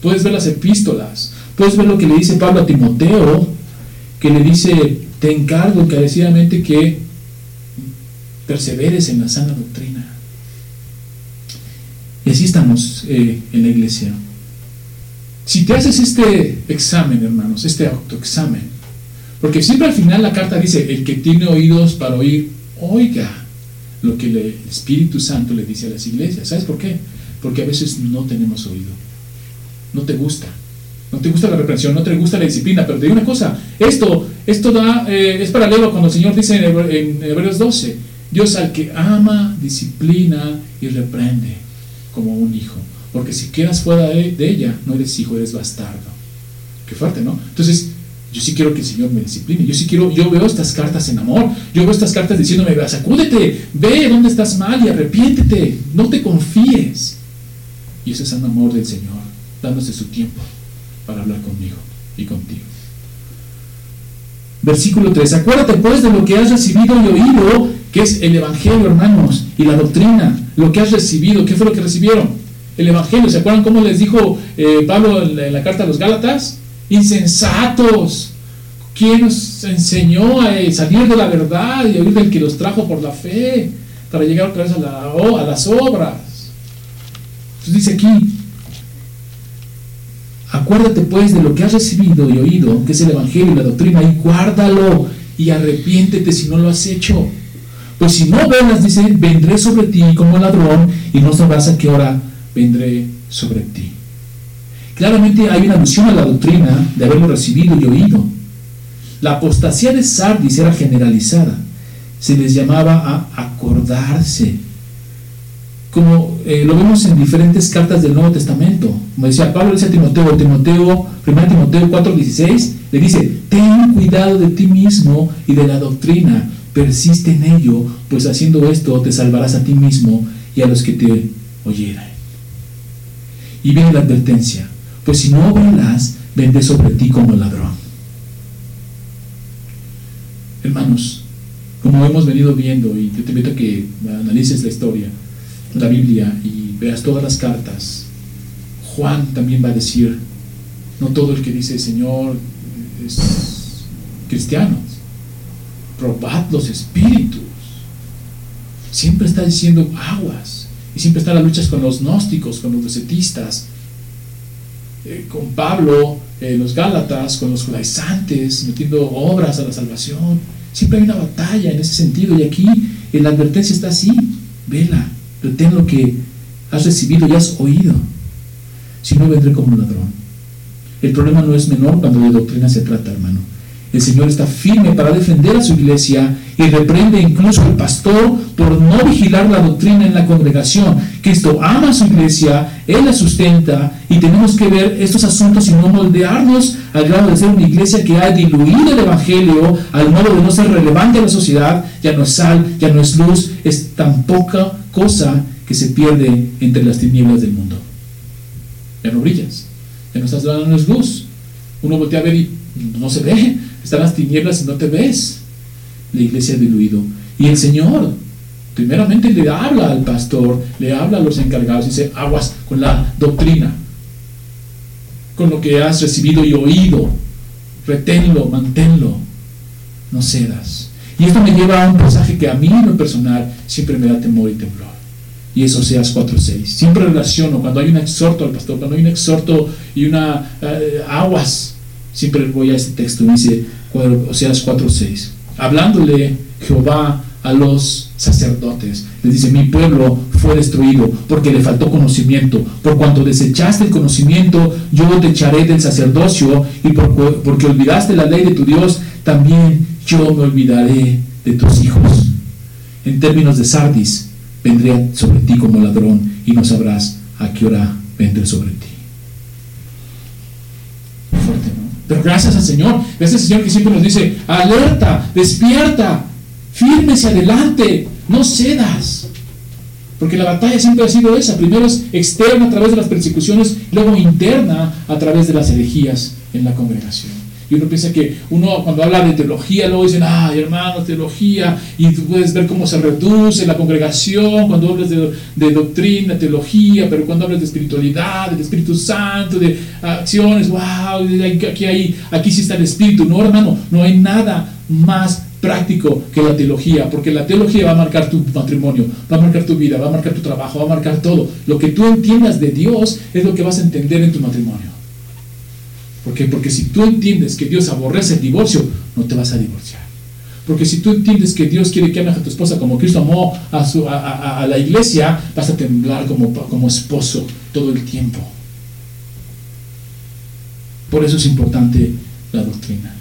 Puedes ver las epístolas, puedes ver lo que le dice Pablo a Timoteo, que le dice, te encargo encarecidamente que perseveres en la sana doctrina. Y así estamos eh, en la iglesia. Si te haces este examen, hermanos, este autoexamen, porque siempre al final la carta dice, el que tiene oídos para oír, oiga lo que el Espíritu Santo le dice a las iglesias. ¿Sabes por qué? Porque a veces no tenemos oído. No te gusta. No te gusta la reprensión, no te gusta la disciplina, pero te digo una cosa, esto, esto da, eh, es paralelo cuando el Señor dice en Hebreos 12, Dios al que ama, disciplina y reprende como un hijo. Porque si quedas fuera de, ella, no eres hijo, eres bastardo. Qué fuerte, ¿no? Entonces, yo sí quiero que el Señor me discipline. Yo sí quiero, yo veo estas cartas en amor. Yo veo estas cartas diciéndome, sacúdete, ve dónde estás mal y arrepiéntete. No te confíes. Y ese es el amor del Señor, dándose su tiempo para hablar conmigo y contigo. Versículo 3. Acuérdate pues de lo que has recibido y oído, que es el Evangelio, hermanos, y la doctrina. Lo que has recibido. ¿Qué fue lo que recibieron? El Evangelio. ¿Se acuerdan cómo les dijo eh, Pablo en la carta a los Gálatas? insensatos. ¿Quién nos enseñó a salir de la verdad y a oír del que los trajo por la fe para llegar otra vez a, la, a las obras? Entonces dice aquí, acuérdate pues de lo que has recibido y oído, que es el Evangelio y la doctrina, y guárdalo y arrepiéntete si no lo has hecho. Pues si no velas, dice, vendré sobre ti como ladrón y no sabrás a qué hora vendré sobre ti. Claramente hay una alusión a la doctrina de haberlo recibido y oído. La apostasía de Sardis era generalizada. Se les llamaba a acordarse. Como eh, lo vemos en diferentes cartas del Nuevo Testamento. Como decía Pablo, dice a Timoteo, Timoteo, 1 Timoteo 4:16, le dice, ten cuidado de ti mismo y de la doctrina, persiste en ello, pues haciendo esto te salvarás a ti mismo y a los que te oyeran. Y viene la advertencia, pues si no velas, vende sobre ti como ladrón. Hermanos, como hemos venido viendo, y te invito a que analices la historia, la Biblia, y veas todas las cartas, Juan también va a decir, no todo el que dice Señor es cristiano, probad los espíritus. Siempre está diciendo aguas, y siempre está la lucha con los gnósticos, con los docetistas, eh, con Pablo, eh, los Gálatas, con los judaizantes, metiendo obras a la salvación. Siempre hay una batalla en ese sentido. Y aquí en la advertencia está así: vela, retén lo que has recibido y has oído. Si no, vendré como un ladrón. El problema no es menor cuando de doctrina se trata, hermano. El Señor está firme para defender a su iglesia y reprende incluso al pastor por no vigilar la doctrina en la congregación. Cristo ama a su iglesia, Él la sustenta y tenemos que ver estos asuntos y no moldearnos al grado de ser una iglesia que ha diluido el Evangelio al modo de no ser relevante a la sociedad, ya no es sal, ya no es luz, es tan poca cosa que se pierde entre las tinieblas del mundo. Ya no brillas, ya no estás dando luz. Uno voltea a ver y no se ve, están las tinieblas y no te ves. La iglesia ha diluido. Y el Señor, primeramente le habla al pastor, le habla a los encargados dice, aguas con la doctrina, con lo que has recibido y oído, reténlo, manténlo, no cedas. Y esto me lleva a un pasaje que a mí en lo personal siempre me da temor y temblor. Y eso Oseas 4.6. Siempre relaciono cuando hay un exhorto al pastor, cuando hay un exhorto y una eh, aguas Siempre voy a este texto, dice Oseas 4:6. Hablándole Jehová a los sacerdotes, les dice, mi pueblo fue destruido porque le faltó conocimiento. Por cuanto desechaste el conocimiento, yo te echaré del sacerdocio y por, porque olvidaste la ley de tu Dios, también yo me olvidaré de tus hijos. En términos de Sardis, vendré sobre ti como ladrón y no sabrás a qué hora vendré sobre ti. Pero gracias al Señor, gracias al Señor que siempre nos dice, alerta, despierta, fírmese adelante, no cedas. Porque la batalla siempre ha sido esa. Primero es externa a través de las persecuciones, luego interna a través de las herejías en la congregación. Y uno piensa que uno cuando habla de teología, luego dicen, ay hermano, teología, y tú puedes ver cómo se reduce la congregación cuando hablas de, de doctrina, teología, pero cuando hablas de espiritualidad, del Espíritu Santo, de acciones, wow, aquí, hay, aquí sí está el Espíritu. No, hermano, no hay nada más práctico que la teología, porque la teología va a marcar tu matrimonio, va a marcar tu vida, va a marcar tu trabajo, va a marcar todo. Lo que tú entiendas de Dios es lo que vas a entender en tu matrimonio. ¿Por qué? Porque si tú entiendes que Dios aborrece el divorcio, no te vas a divorciar. Porque si tú entiendes que Dios quiere que ames a tu esposa como Cristo amó a, su, a, la iglesia, vas a temblar como, como esposo todo el tiempo. Por eso es importante la doctrina,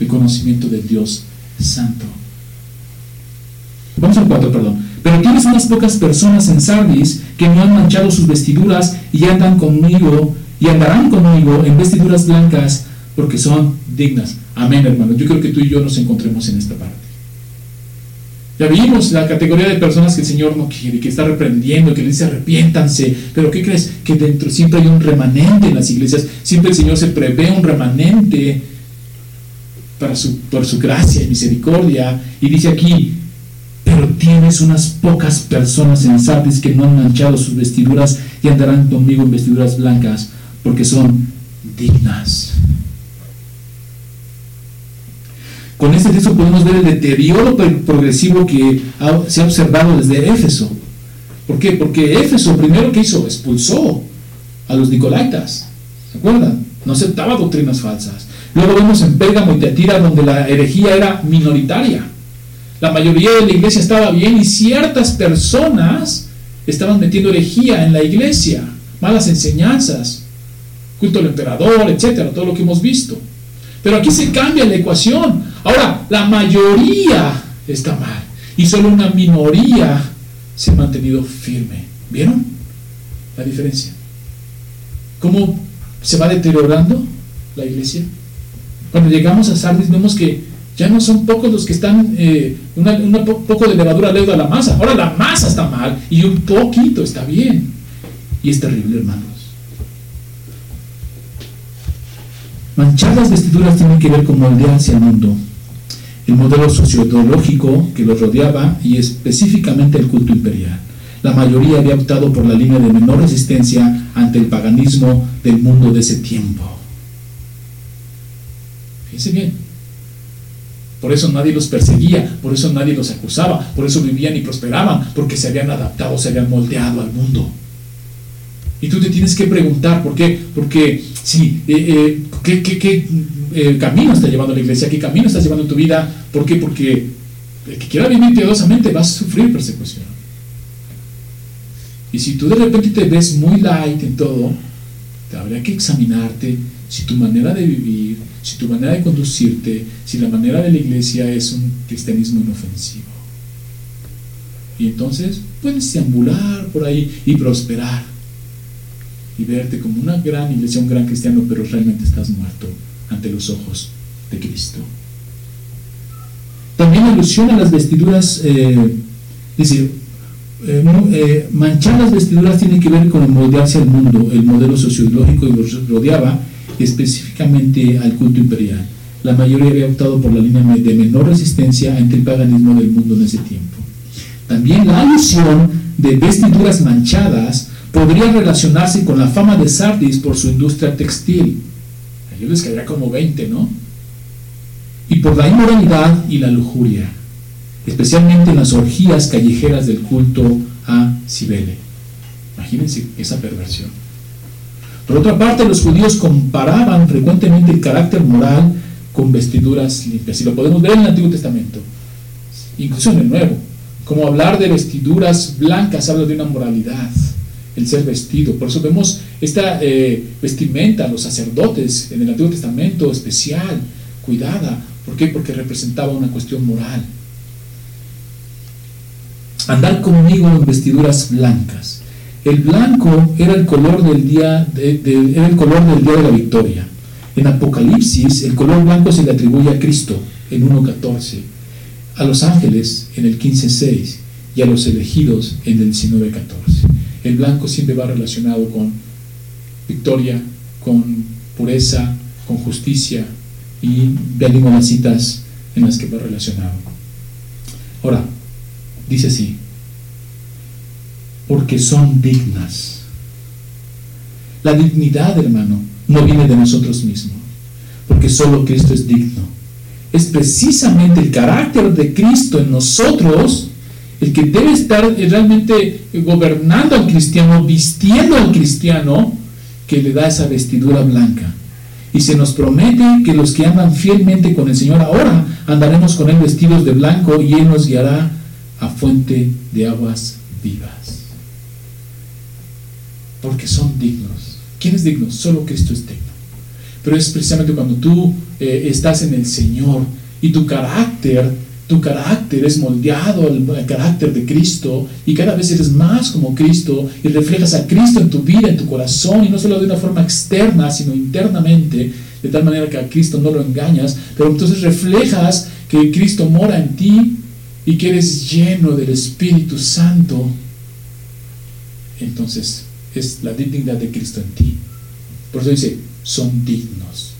el conocimiento del Dios Santo. Vamos al 4, perdón. Pero tienes unas pocas personas en Sardis que no han manchado sus vestiduras y andan conmigo y andarán conmigo en vestiduras blancas porque son dignas. Amén, hermano. Yo creo que tú y yo nos encontremos en esta parte. Ya vimos la categoría de personas que el Señor no quiere, que está reprendiendo, que le dice arrepiéntanse. Pero ¿qué crees? Que dentro siempre hay un remanente en las iglesias. Siempre el Señor se prevé un remanente para su, por su gracia y misericordia. Y dice aquí, pero tienes unas pocas personas en Sardis que no han manchado sus vestiduras y andarán conmigo en vestiduras blancas porque son dignas. Con este texto podemos ver el deterioro progresivo que se ha observado desde Éfeso. ¿Por qué? Porque Éfeso primero que hizo, expulsó a los Nicolaitas. ¿Se acuerdan? No aceptaba doctrinas falsas. Luego vemos en Pérgamo y Teatira donde la herejía era minoritaria. La mayoría de la iglesia estaba bien y ciertas personas estaban metiendo herejía en la iglesia, malas enseñanzas, culto al emperador, etcétera, todo lo que hemos visto. Pero aquí se cambia la ecuación. Ahora, la mayoría está mal y solo una minoría se ha mantenido firme. ¿Vieron la diferencia? ¿Cómo se va deteriorando la iglesia? Cuando llegamos a Sardis vemos que ya no son pocos los que están, eh, un poco de levadura leuda a la masa. Ahora la masa está mal y un poquito está bien. Y es terrible, hermanos. Manchar las vestiduras tiene que ver con moldearse al mundo, el modelo socioteológico que los rodeaba y específicamente el culto imperial. La mayoría había optado por la línea de menor resistencia ante el paganismo del mundo de ese tiempo. Fíjense bien, por eso nadie los perseguía, por eso nadie los acusaba, por eso vivían y prosperaban, porque se habían adaptado, se habían moldeado al mundo. Y tú te tienes que preguntar, ¿por qué? Porque, si, eh, eh, ¿qué, eh, camino está llevando la iglesia? ¿Qué camino estás llevando en tu vida? ¿Por qué? Porque el que quiera vivir piadosamente va a sufrir persecución. Y si tú de repente te ves muy light en todo, te habría que examinarte si tu manera de vivir, si tu manera de conducirte, si la manera de la iglesia es un cristianismo inofensivo. Y entonces puedes deambular por ahí y prosperar y verte como una gran iglesia, un gran cristiano, pero realmente estás muerto ante los ojos de Cristo. También alusiona a las vestiduras, eh, dice, eh, eh, manchar las vestiduras tiene que ver con moldearse al mundo, el modelo sociológico que rodeaba específicamente al culto imperial. La mayoría había optado por la línea de menor resistencia ante el paganismo del mundo en ese tiempo. También la alusión de vestiduras manchadas podría relacionarse con la fama de Sardis por su industria textil. Ellos les caería como 20, ¿no? Y por la inmoralidad y la lujuria, especialmente en las orgías callejeras del culto a Cibele. Imagínense esa perversión. Por otra parte, los judíos comparaban frecuentemente el carácter moral con vestiduras limpias. Y lo podemos ver en el Antiguo Testamento, incluso en el Nuevo. Como hablar de vestiduras blancas habla de una moralidad, el ser vestido. Por eso vemos esta eh, vestimenta, los sacerdotes en el Antiguo Testamento especial, cuidada. ¿Por qué? Porque representaba una cuestión moral. Andar conmigo en vestiduras blancas. El blanco era el color del día, de, el color del día de la victoria. En Apocalipsis, el color blanco se le atribuye a Cristo en 1.14, a los ángeles en el 15.6 y a los elegidos en el 19.14. El blanco siempre va relacionado con victoria, con pureza, con justicia y venimos las citas en las que va relacionado. Ahora, dice así, porque son dignas. La dignidad, hermano, no viene de nosotros mismos, porque solo Cristo es digno. Es precisamente el carácter de Cristo en nosotros el que debe estar realmente gobernando al cristiano, vistiendo al cristiano, que le da esa vestidura blanca. Y se nos promete que los que andan fielmente con el Señor ahora andaremos con Él vestidos de blanco y Él nos guiará a fuente de aguas vivas porque son dignos. ¿Quién es digno? Solo Cristo es digno. Pero es precisamente cuando tú eh, estás en el Señor y tu carácter, tu carácter es moldeado al, carácter de Cristo y cada vez eres más como Cristo y reflejas a Cristo en tu vida, en tu corazón y no solo de una forma externa, sino internamente, de tal manera que a Cristo no lo engañas, pero entonces reflejas que Cristo mora en ti y que eres lleno del Espíritu Santo. Entonces es la dignidad de Cristo en ti. Por eso dice, son dignos,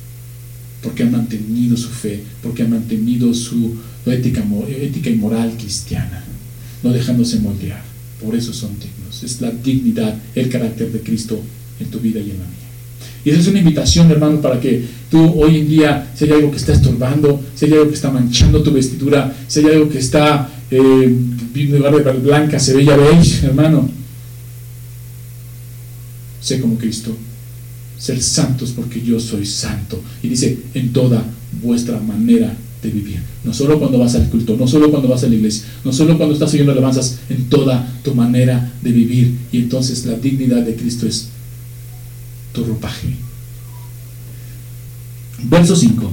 porque han mantenido su fe, porque han mantenido su ética, ética y moral cristiana, no dejándose moldear. Por eso son dignos. Es la dignidad, el carácter de Cristo en tu vida y en la mía. Y esa es una invitación, hermano, para que tú hoy en día, si hay algo que está estorbando, si hay algo que está manchando tu vestidura, si hay algo que está, eh, en lugar de blanca, se ve ya beige, hermano, sé como Cristo, ser santos porque yo soy santo. Y dice, en toda vuestra manera de vivir. No solo cuando vas al culto, no solo cuando vas a la iglesia, no solo cuando estás oyendo alabanzas, en toda tu manera de vivir. Y entonces la dignidad de Cristo es tu ropaje. Verso 5.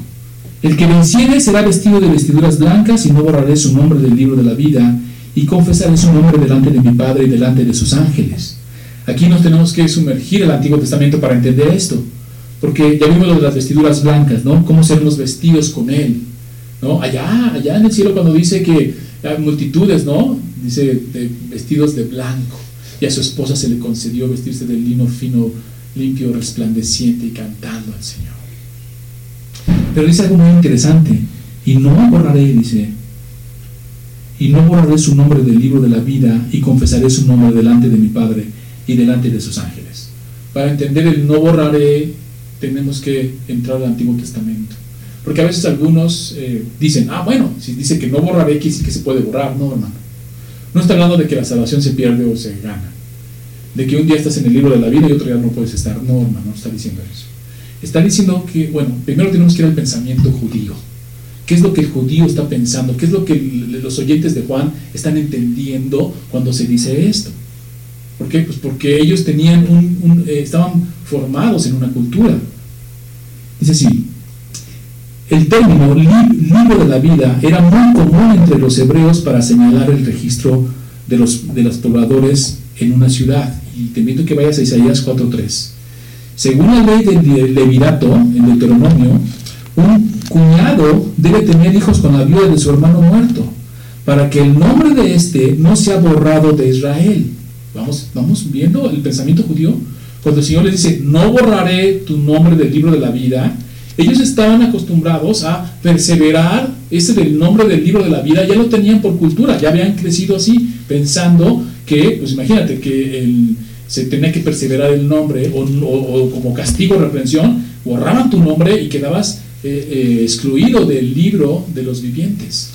El que venciere será vestido de vestiduras blancas y no borraré su nombre del libro de la vida y confesaré su nombre delante de mi Padre y delante de sus ángeles. Aquí nos tenemos que sumergir el Antiguo Testamento para entender esto, porque ya vimos lo de las vestiduras blancas, ¿no? Cómo ser los vestidos con Él, Allá, allá en el cielo cuando dice que hay multitudes, ¿no? Dice de vestidos de blanco y a su esposa se le concedió vestirse de lino fino, limpio, resplandeciente y cantando al Señor. Pero dice algo muy interesante. Y no borraré, dice, y no borraré su nombre del libro de la vida y confesaré su nombre delante de mi Padre y delante de sus ángeles. Para entender el no borraré, tenemos que entrar al Antiguo Testamento. Porque a veces algunos eh, dicen, ah, bueno, si dice que no borraré, que sí que se puede borrar. No, hermano. No está hablando de que la salvación se pierde o se gana. De que un día estás en el libro de la vida y otro día no puedes estar. No, hermano, no está diciendo eso. Está diciendo que, bueno, primero tenemos que ir al pensamiento judío. ¿Qué es lo que el judío está pensando? ¿Qué es lo que los oyentes de Juan están entendiendo cuando se dice esto? ¿Por qué? Pues porque ellos tenían un, eh, estaban formados en una cultura. Dice así, el término libro de la vida era muy común entre los hebreos para señalar el registro de los, de los pobladores en una ciudad. Y te invito a que vayas a Isaías 4.3. Según la ley del levirato, en Deuteronomio, un cuñado debe tener hijos con la viuda de su hermano muerto, para que el nombre de éste no sea borrado de Israel. Vamos, vamos viendo el pensamiento judío. Cuando el Señor les dice, no borraré tu nombre del libro de la vida, ellos estaban acostumbrados a perseverar ese del nombre del libro de la vida, ya lo tenían por cultura, ya habían crecido así, pensando que, pues imagínate, que se tenía que perseverar el nombre o, como castigo o reprensión, borraban tu nombre y quedabas eh, eh, excluido del libro de los vivientes.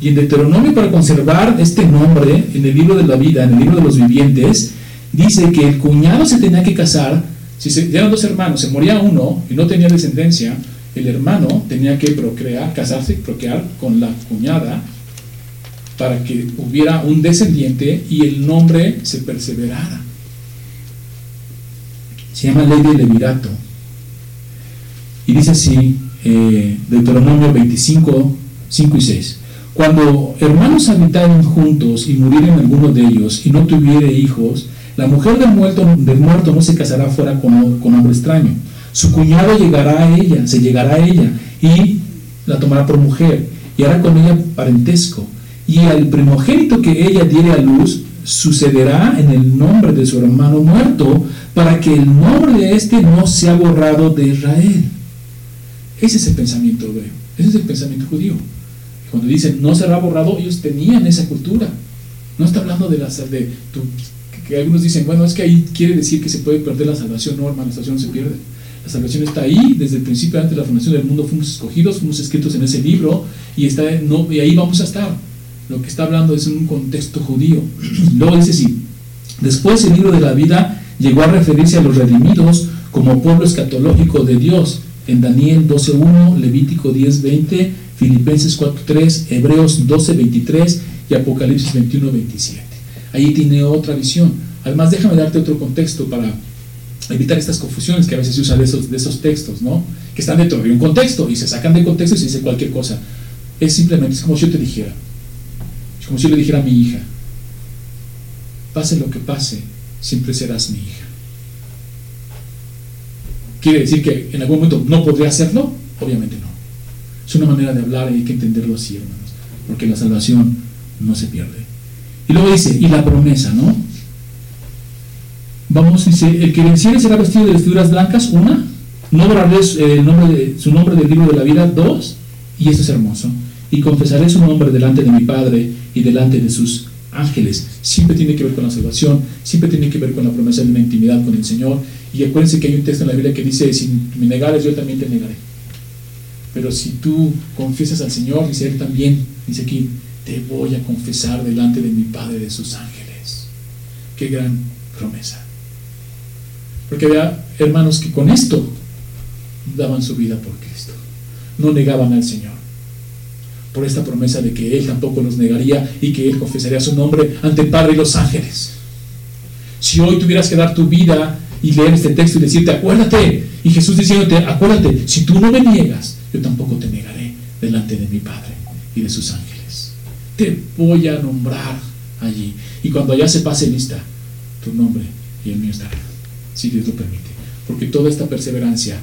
Y en Deuteronomio, para conservar este nombre en el libro de la vida, en el libro de los vivientes, dice que el cuñado se tenía que casar, si se, eran dos hermanos, se moría uno y no tenía descendencia, el hermano tenía que procrear, casarse procrear con la cuñada para que hubiera un descendiente y el nombre se perseverara. Se llama ley de Levirato. Y dice así, eh, Deuteronomio 25, 5 y 6. Cuando hermanos habitaren juntos y murieren alguno de ellos y no tuviere hijos, la mujer del muerto, del muerto no se casará fuera con, con hombre extraño. Su cuñado llegará a ella, se llegará a ella y la tomará por mujer y hará con ella parentesco y al primogénito que ella diere a luz sucederá en el nombre de su hermano muerto, para que el nombre de éste no sea borrado de Israel. Ese es el pensamiento ese es el pensamiento judío. Cuando dicen no será borrado, ellos tenían esa cultura. No está hablando de la de que algunos dicen, bueno, es que ahí quiere decir que se puede perder la salvación. No, hermano, la salvación no se pierde. La salvación está ahí, desde el principio, antes de la fundación del mundo, fuimos escogidos, fuimos escritos en ese libro y, está, no, y ahí vamos a estar lo que está hablando es en un contexto judío. Luego dice así, después el libro de la vida llegó a referirse a los redimidos como pueblo escatológico de Dios en Daniel 12.1, Levítico 10.20, Filipenses 4.3, Hebreos 12.23 y Apocalipsis 21.27. Ahí tiene otra visión. Además, déjame darte otro contexto para evitar estas confusiones que a veces se usan de esos, de esos textos, ¿no? Que están dentro de un contexto y se sacan de contexto y se dice cualquier cosa. Es simplemente, es como si yo te dijera, como si yo le dijera a mi hija, pase lo que pase, siempre serás mi hija. ¿Quiere decir que en algún momento no podría hacerlo? Obviamente no. Es una manera de hablar y hay que entenderlo así, hermanos, porque la salvación no se pierde. Y luego dice, y la promesa, ¿no? Vamos, dice, el que venciere será vestido de vestiduras blancas, una, no borraré eh, el nombre de, su nombre del libro de la vida, dos, y esto es hermoso, y confesaré su nombre delante de mi Padre y delante de sus ángeles. Siempre tiene que ver con la salvación, siempre tiene que ver con la promesa de una intimidad con el Señor. Y acuérdense que hay un texto en la Biblia que dice, si me negares, yo también te negaré. Pero si tú confiesas al Señor, dice Él también, dice aquí, te voy a confesar delante de mi Padre y de sus ángeles. Qué gran promesa. Porque vea, hermanos, que con esto daban su vida por Cristo. no negaban al Señor. Por esta promesa de que Él tampoco los negaría y que Él confesaría su nombre ante el Padre y los ángeles. Si hoy tuvieras que dar tu vida y leer este texto y decirte, acuérdate, y Jesús diciéndote, acuérdate, si tú no me niegas, yo tampoco te negaré delante de mi Padre y de sus ángeles. Te voy a nombrar allí. Y cuando allá se pase lista, tu nombre y el mío estará, si Dios lo permite. Porque toda esta perseverancia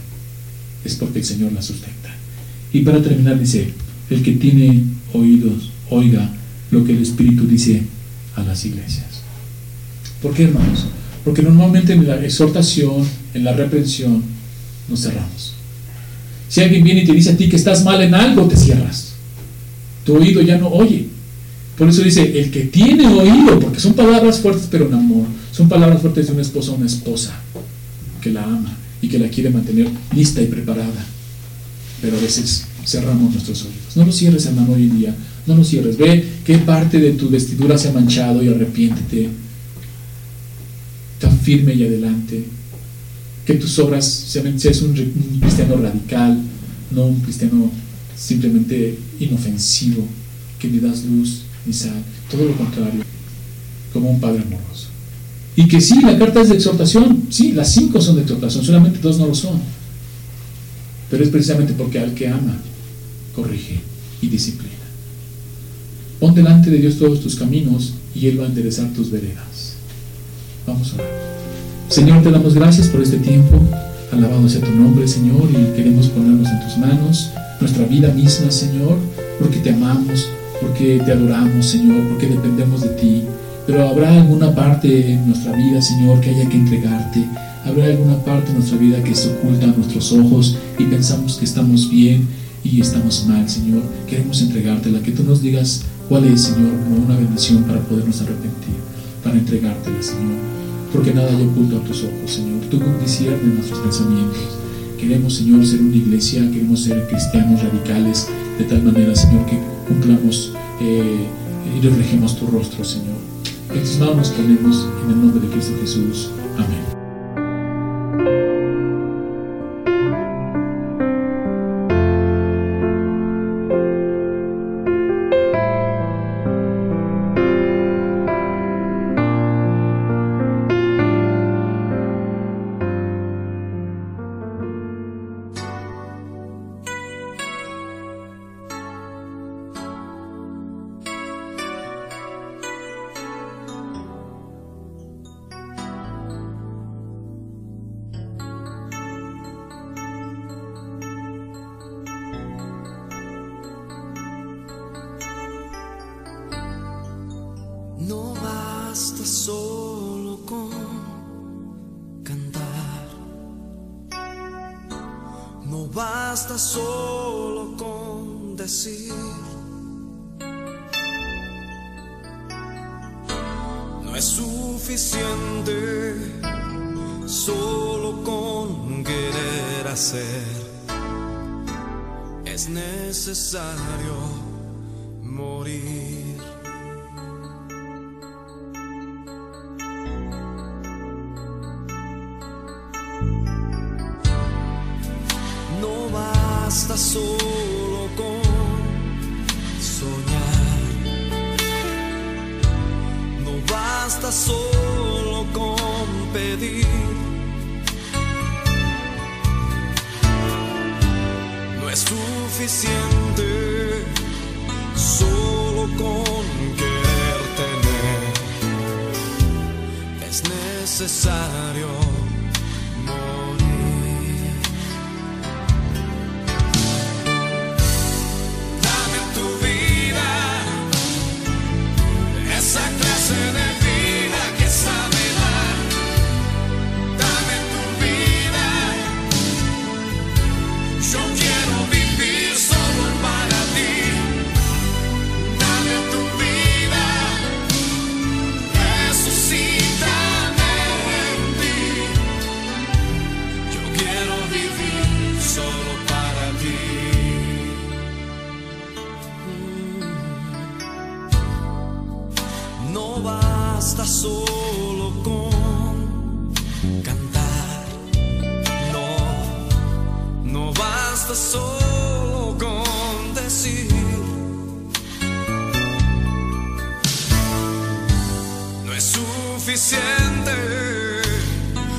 es porque el Señor la sustenta. Y para terminar dice, el que tiene oídos, oiga lo que el Espíritu dice a las iglesias. ¿Por qué, hermanos? Porque normalmente en la exhortación, en la reprensión, nos cerramos. Si alguien viene y te dice a ti que estás mal en algo, te cierras. Tu oído ya no oye. Por eso dice, el que tiene oído, porque son palabras fuertes pero en amor, son palabras fuertes de un esposo a una esposa que la ama y que la quiere mantener lista y preparada. Pero a veces cerramos nuestros oídos. No lo cierres, hermano, hoy en día. No lo cierres. Ve qué parte de tu vestidura se ha manchado y arrepiéntete. Tan firme y adelante. Que tus obras sean, seas un, un cristiano radical, no un cristiano simplemente inofensivo, que ni das luz sal. Todo lo contrario, como un padre amoroso. Y que sí, la carta es de exhortación, sí, las cinco son de exhortación, solamente dos no lo son. Pero es precisamente porque al que ama, corrige y disciplina. Pon delante de Dios todos tus caminos y Él va a enderezar tus veredas. Vamos a orar. Señor, te damos gracias por este tiempo. Alabado sea tu nombre, Señor, y queremos ponernos en tus manos, nuestra vida misma, Señor, porque te amamos, porque te adoramos, Señor, porque dependemos de ti. Pero habrá alguna parte en nuestra vida, Señor, que haya que entregarte. Habrá alguna parte en nuestra vida que se oculta a nuestros ojos y pensamos que estamos bien y estamos mal, Señor. Queremos entregártela, que tú nos digas cuál es, Señor, como una bendición para podernos arrepentir, para entregártela, Señor. Porque nada hay oculto a tus ojos, Señor. Tú disciernes nuestros pensamientos. Queremos, Señor, ser una iglesia, queremos ser cristianos radicales, de tal manera, Señor, que cumplamos eh, y reflejemos tu rostro, Señor. En tus manos nos ponemos en el nombre de Cristo Jesús. Amén. Basta solo con pedir. No es suficiente solo con querer tener. Es necesario solo con cantar. No, no basta solo con decir. No es suficiente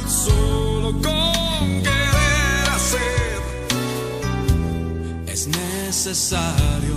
solo con querer hacer. Es necesario.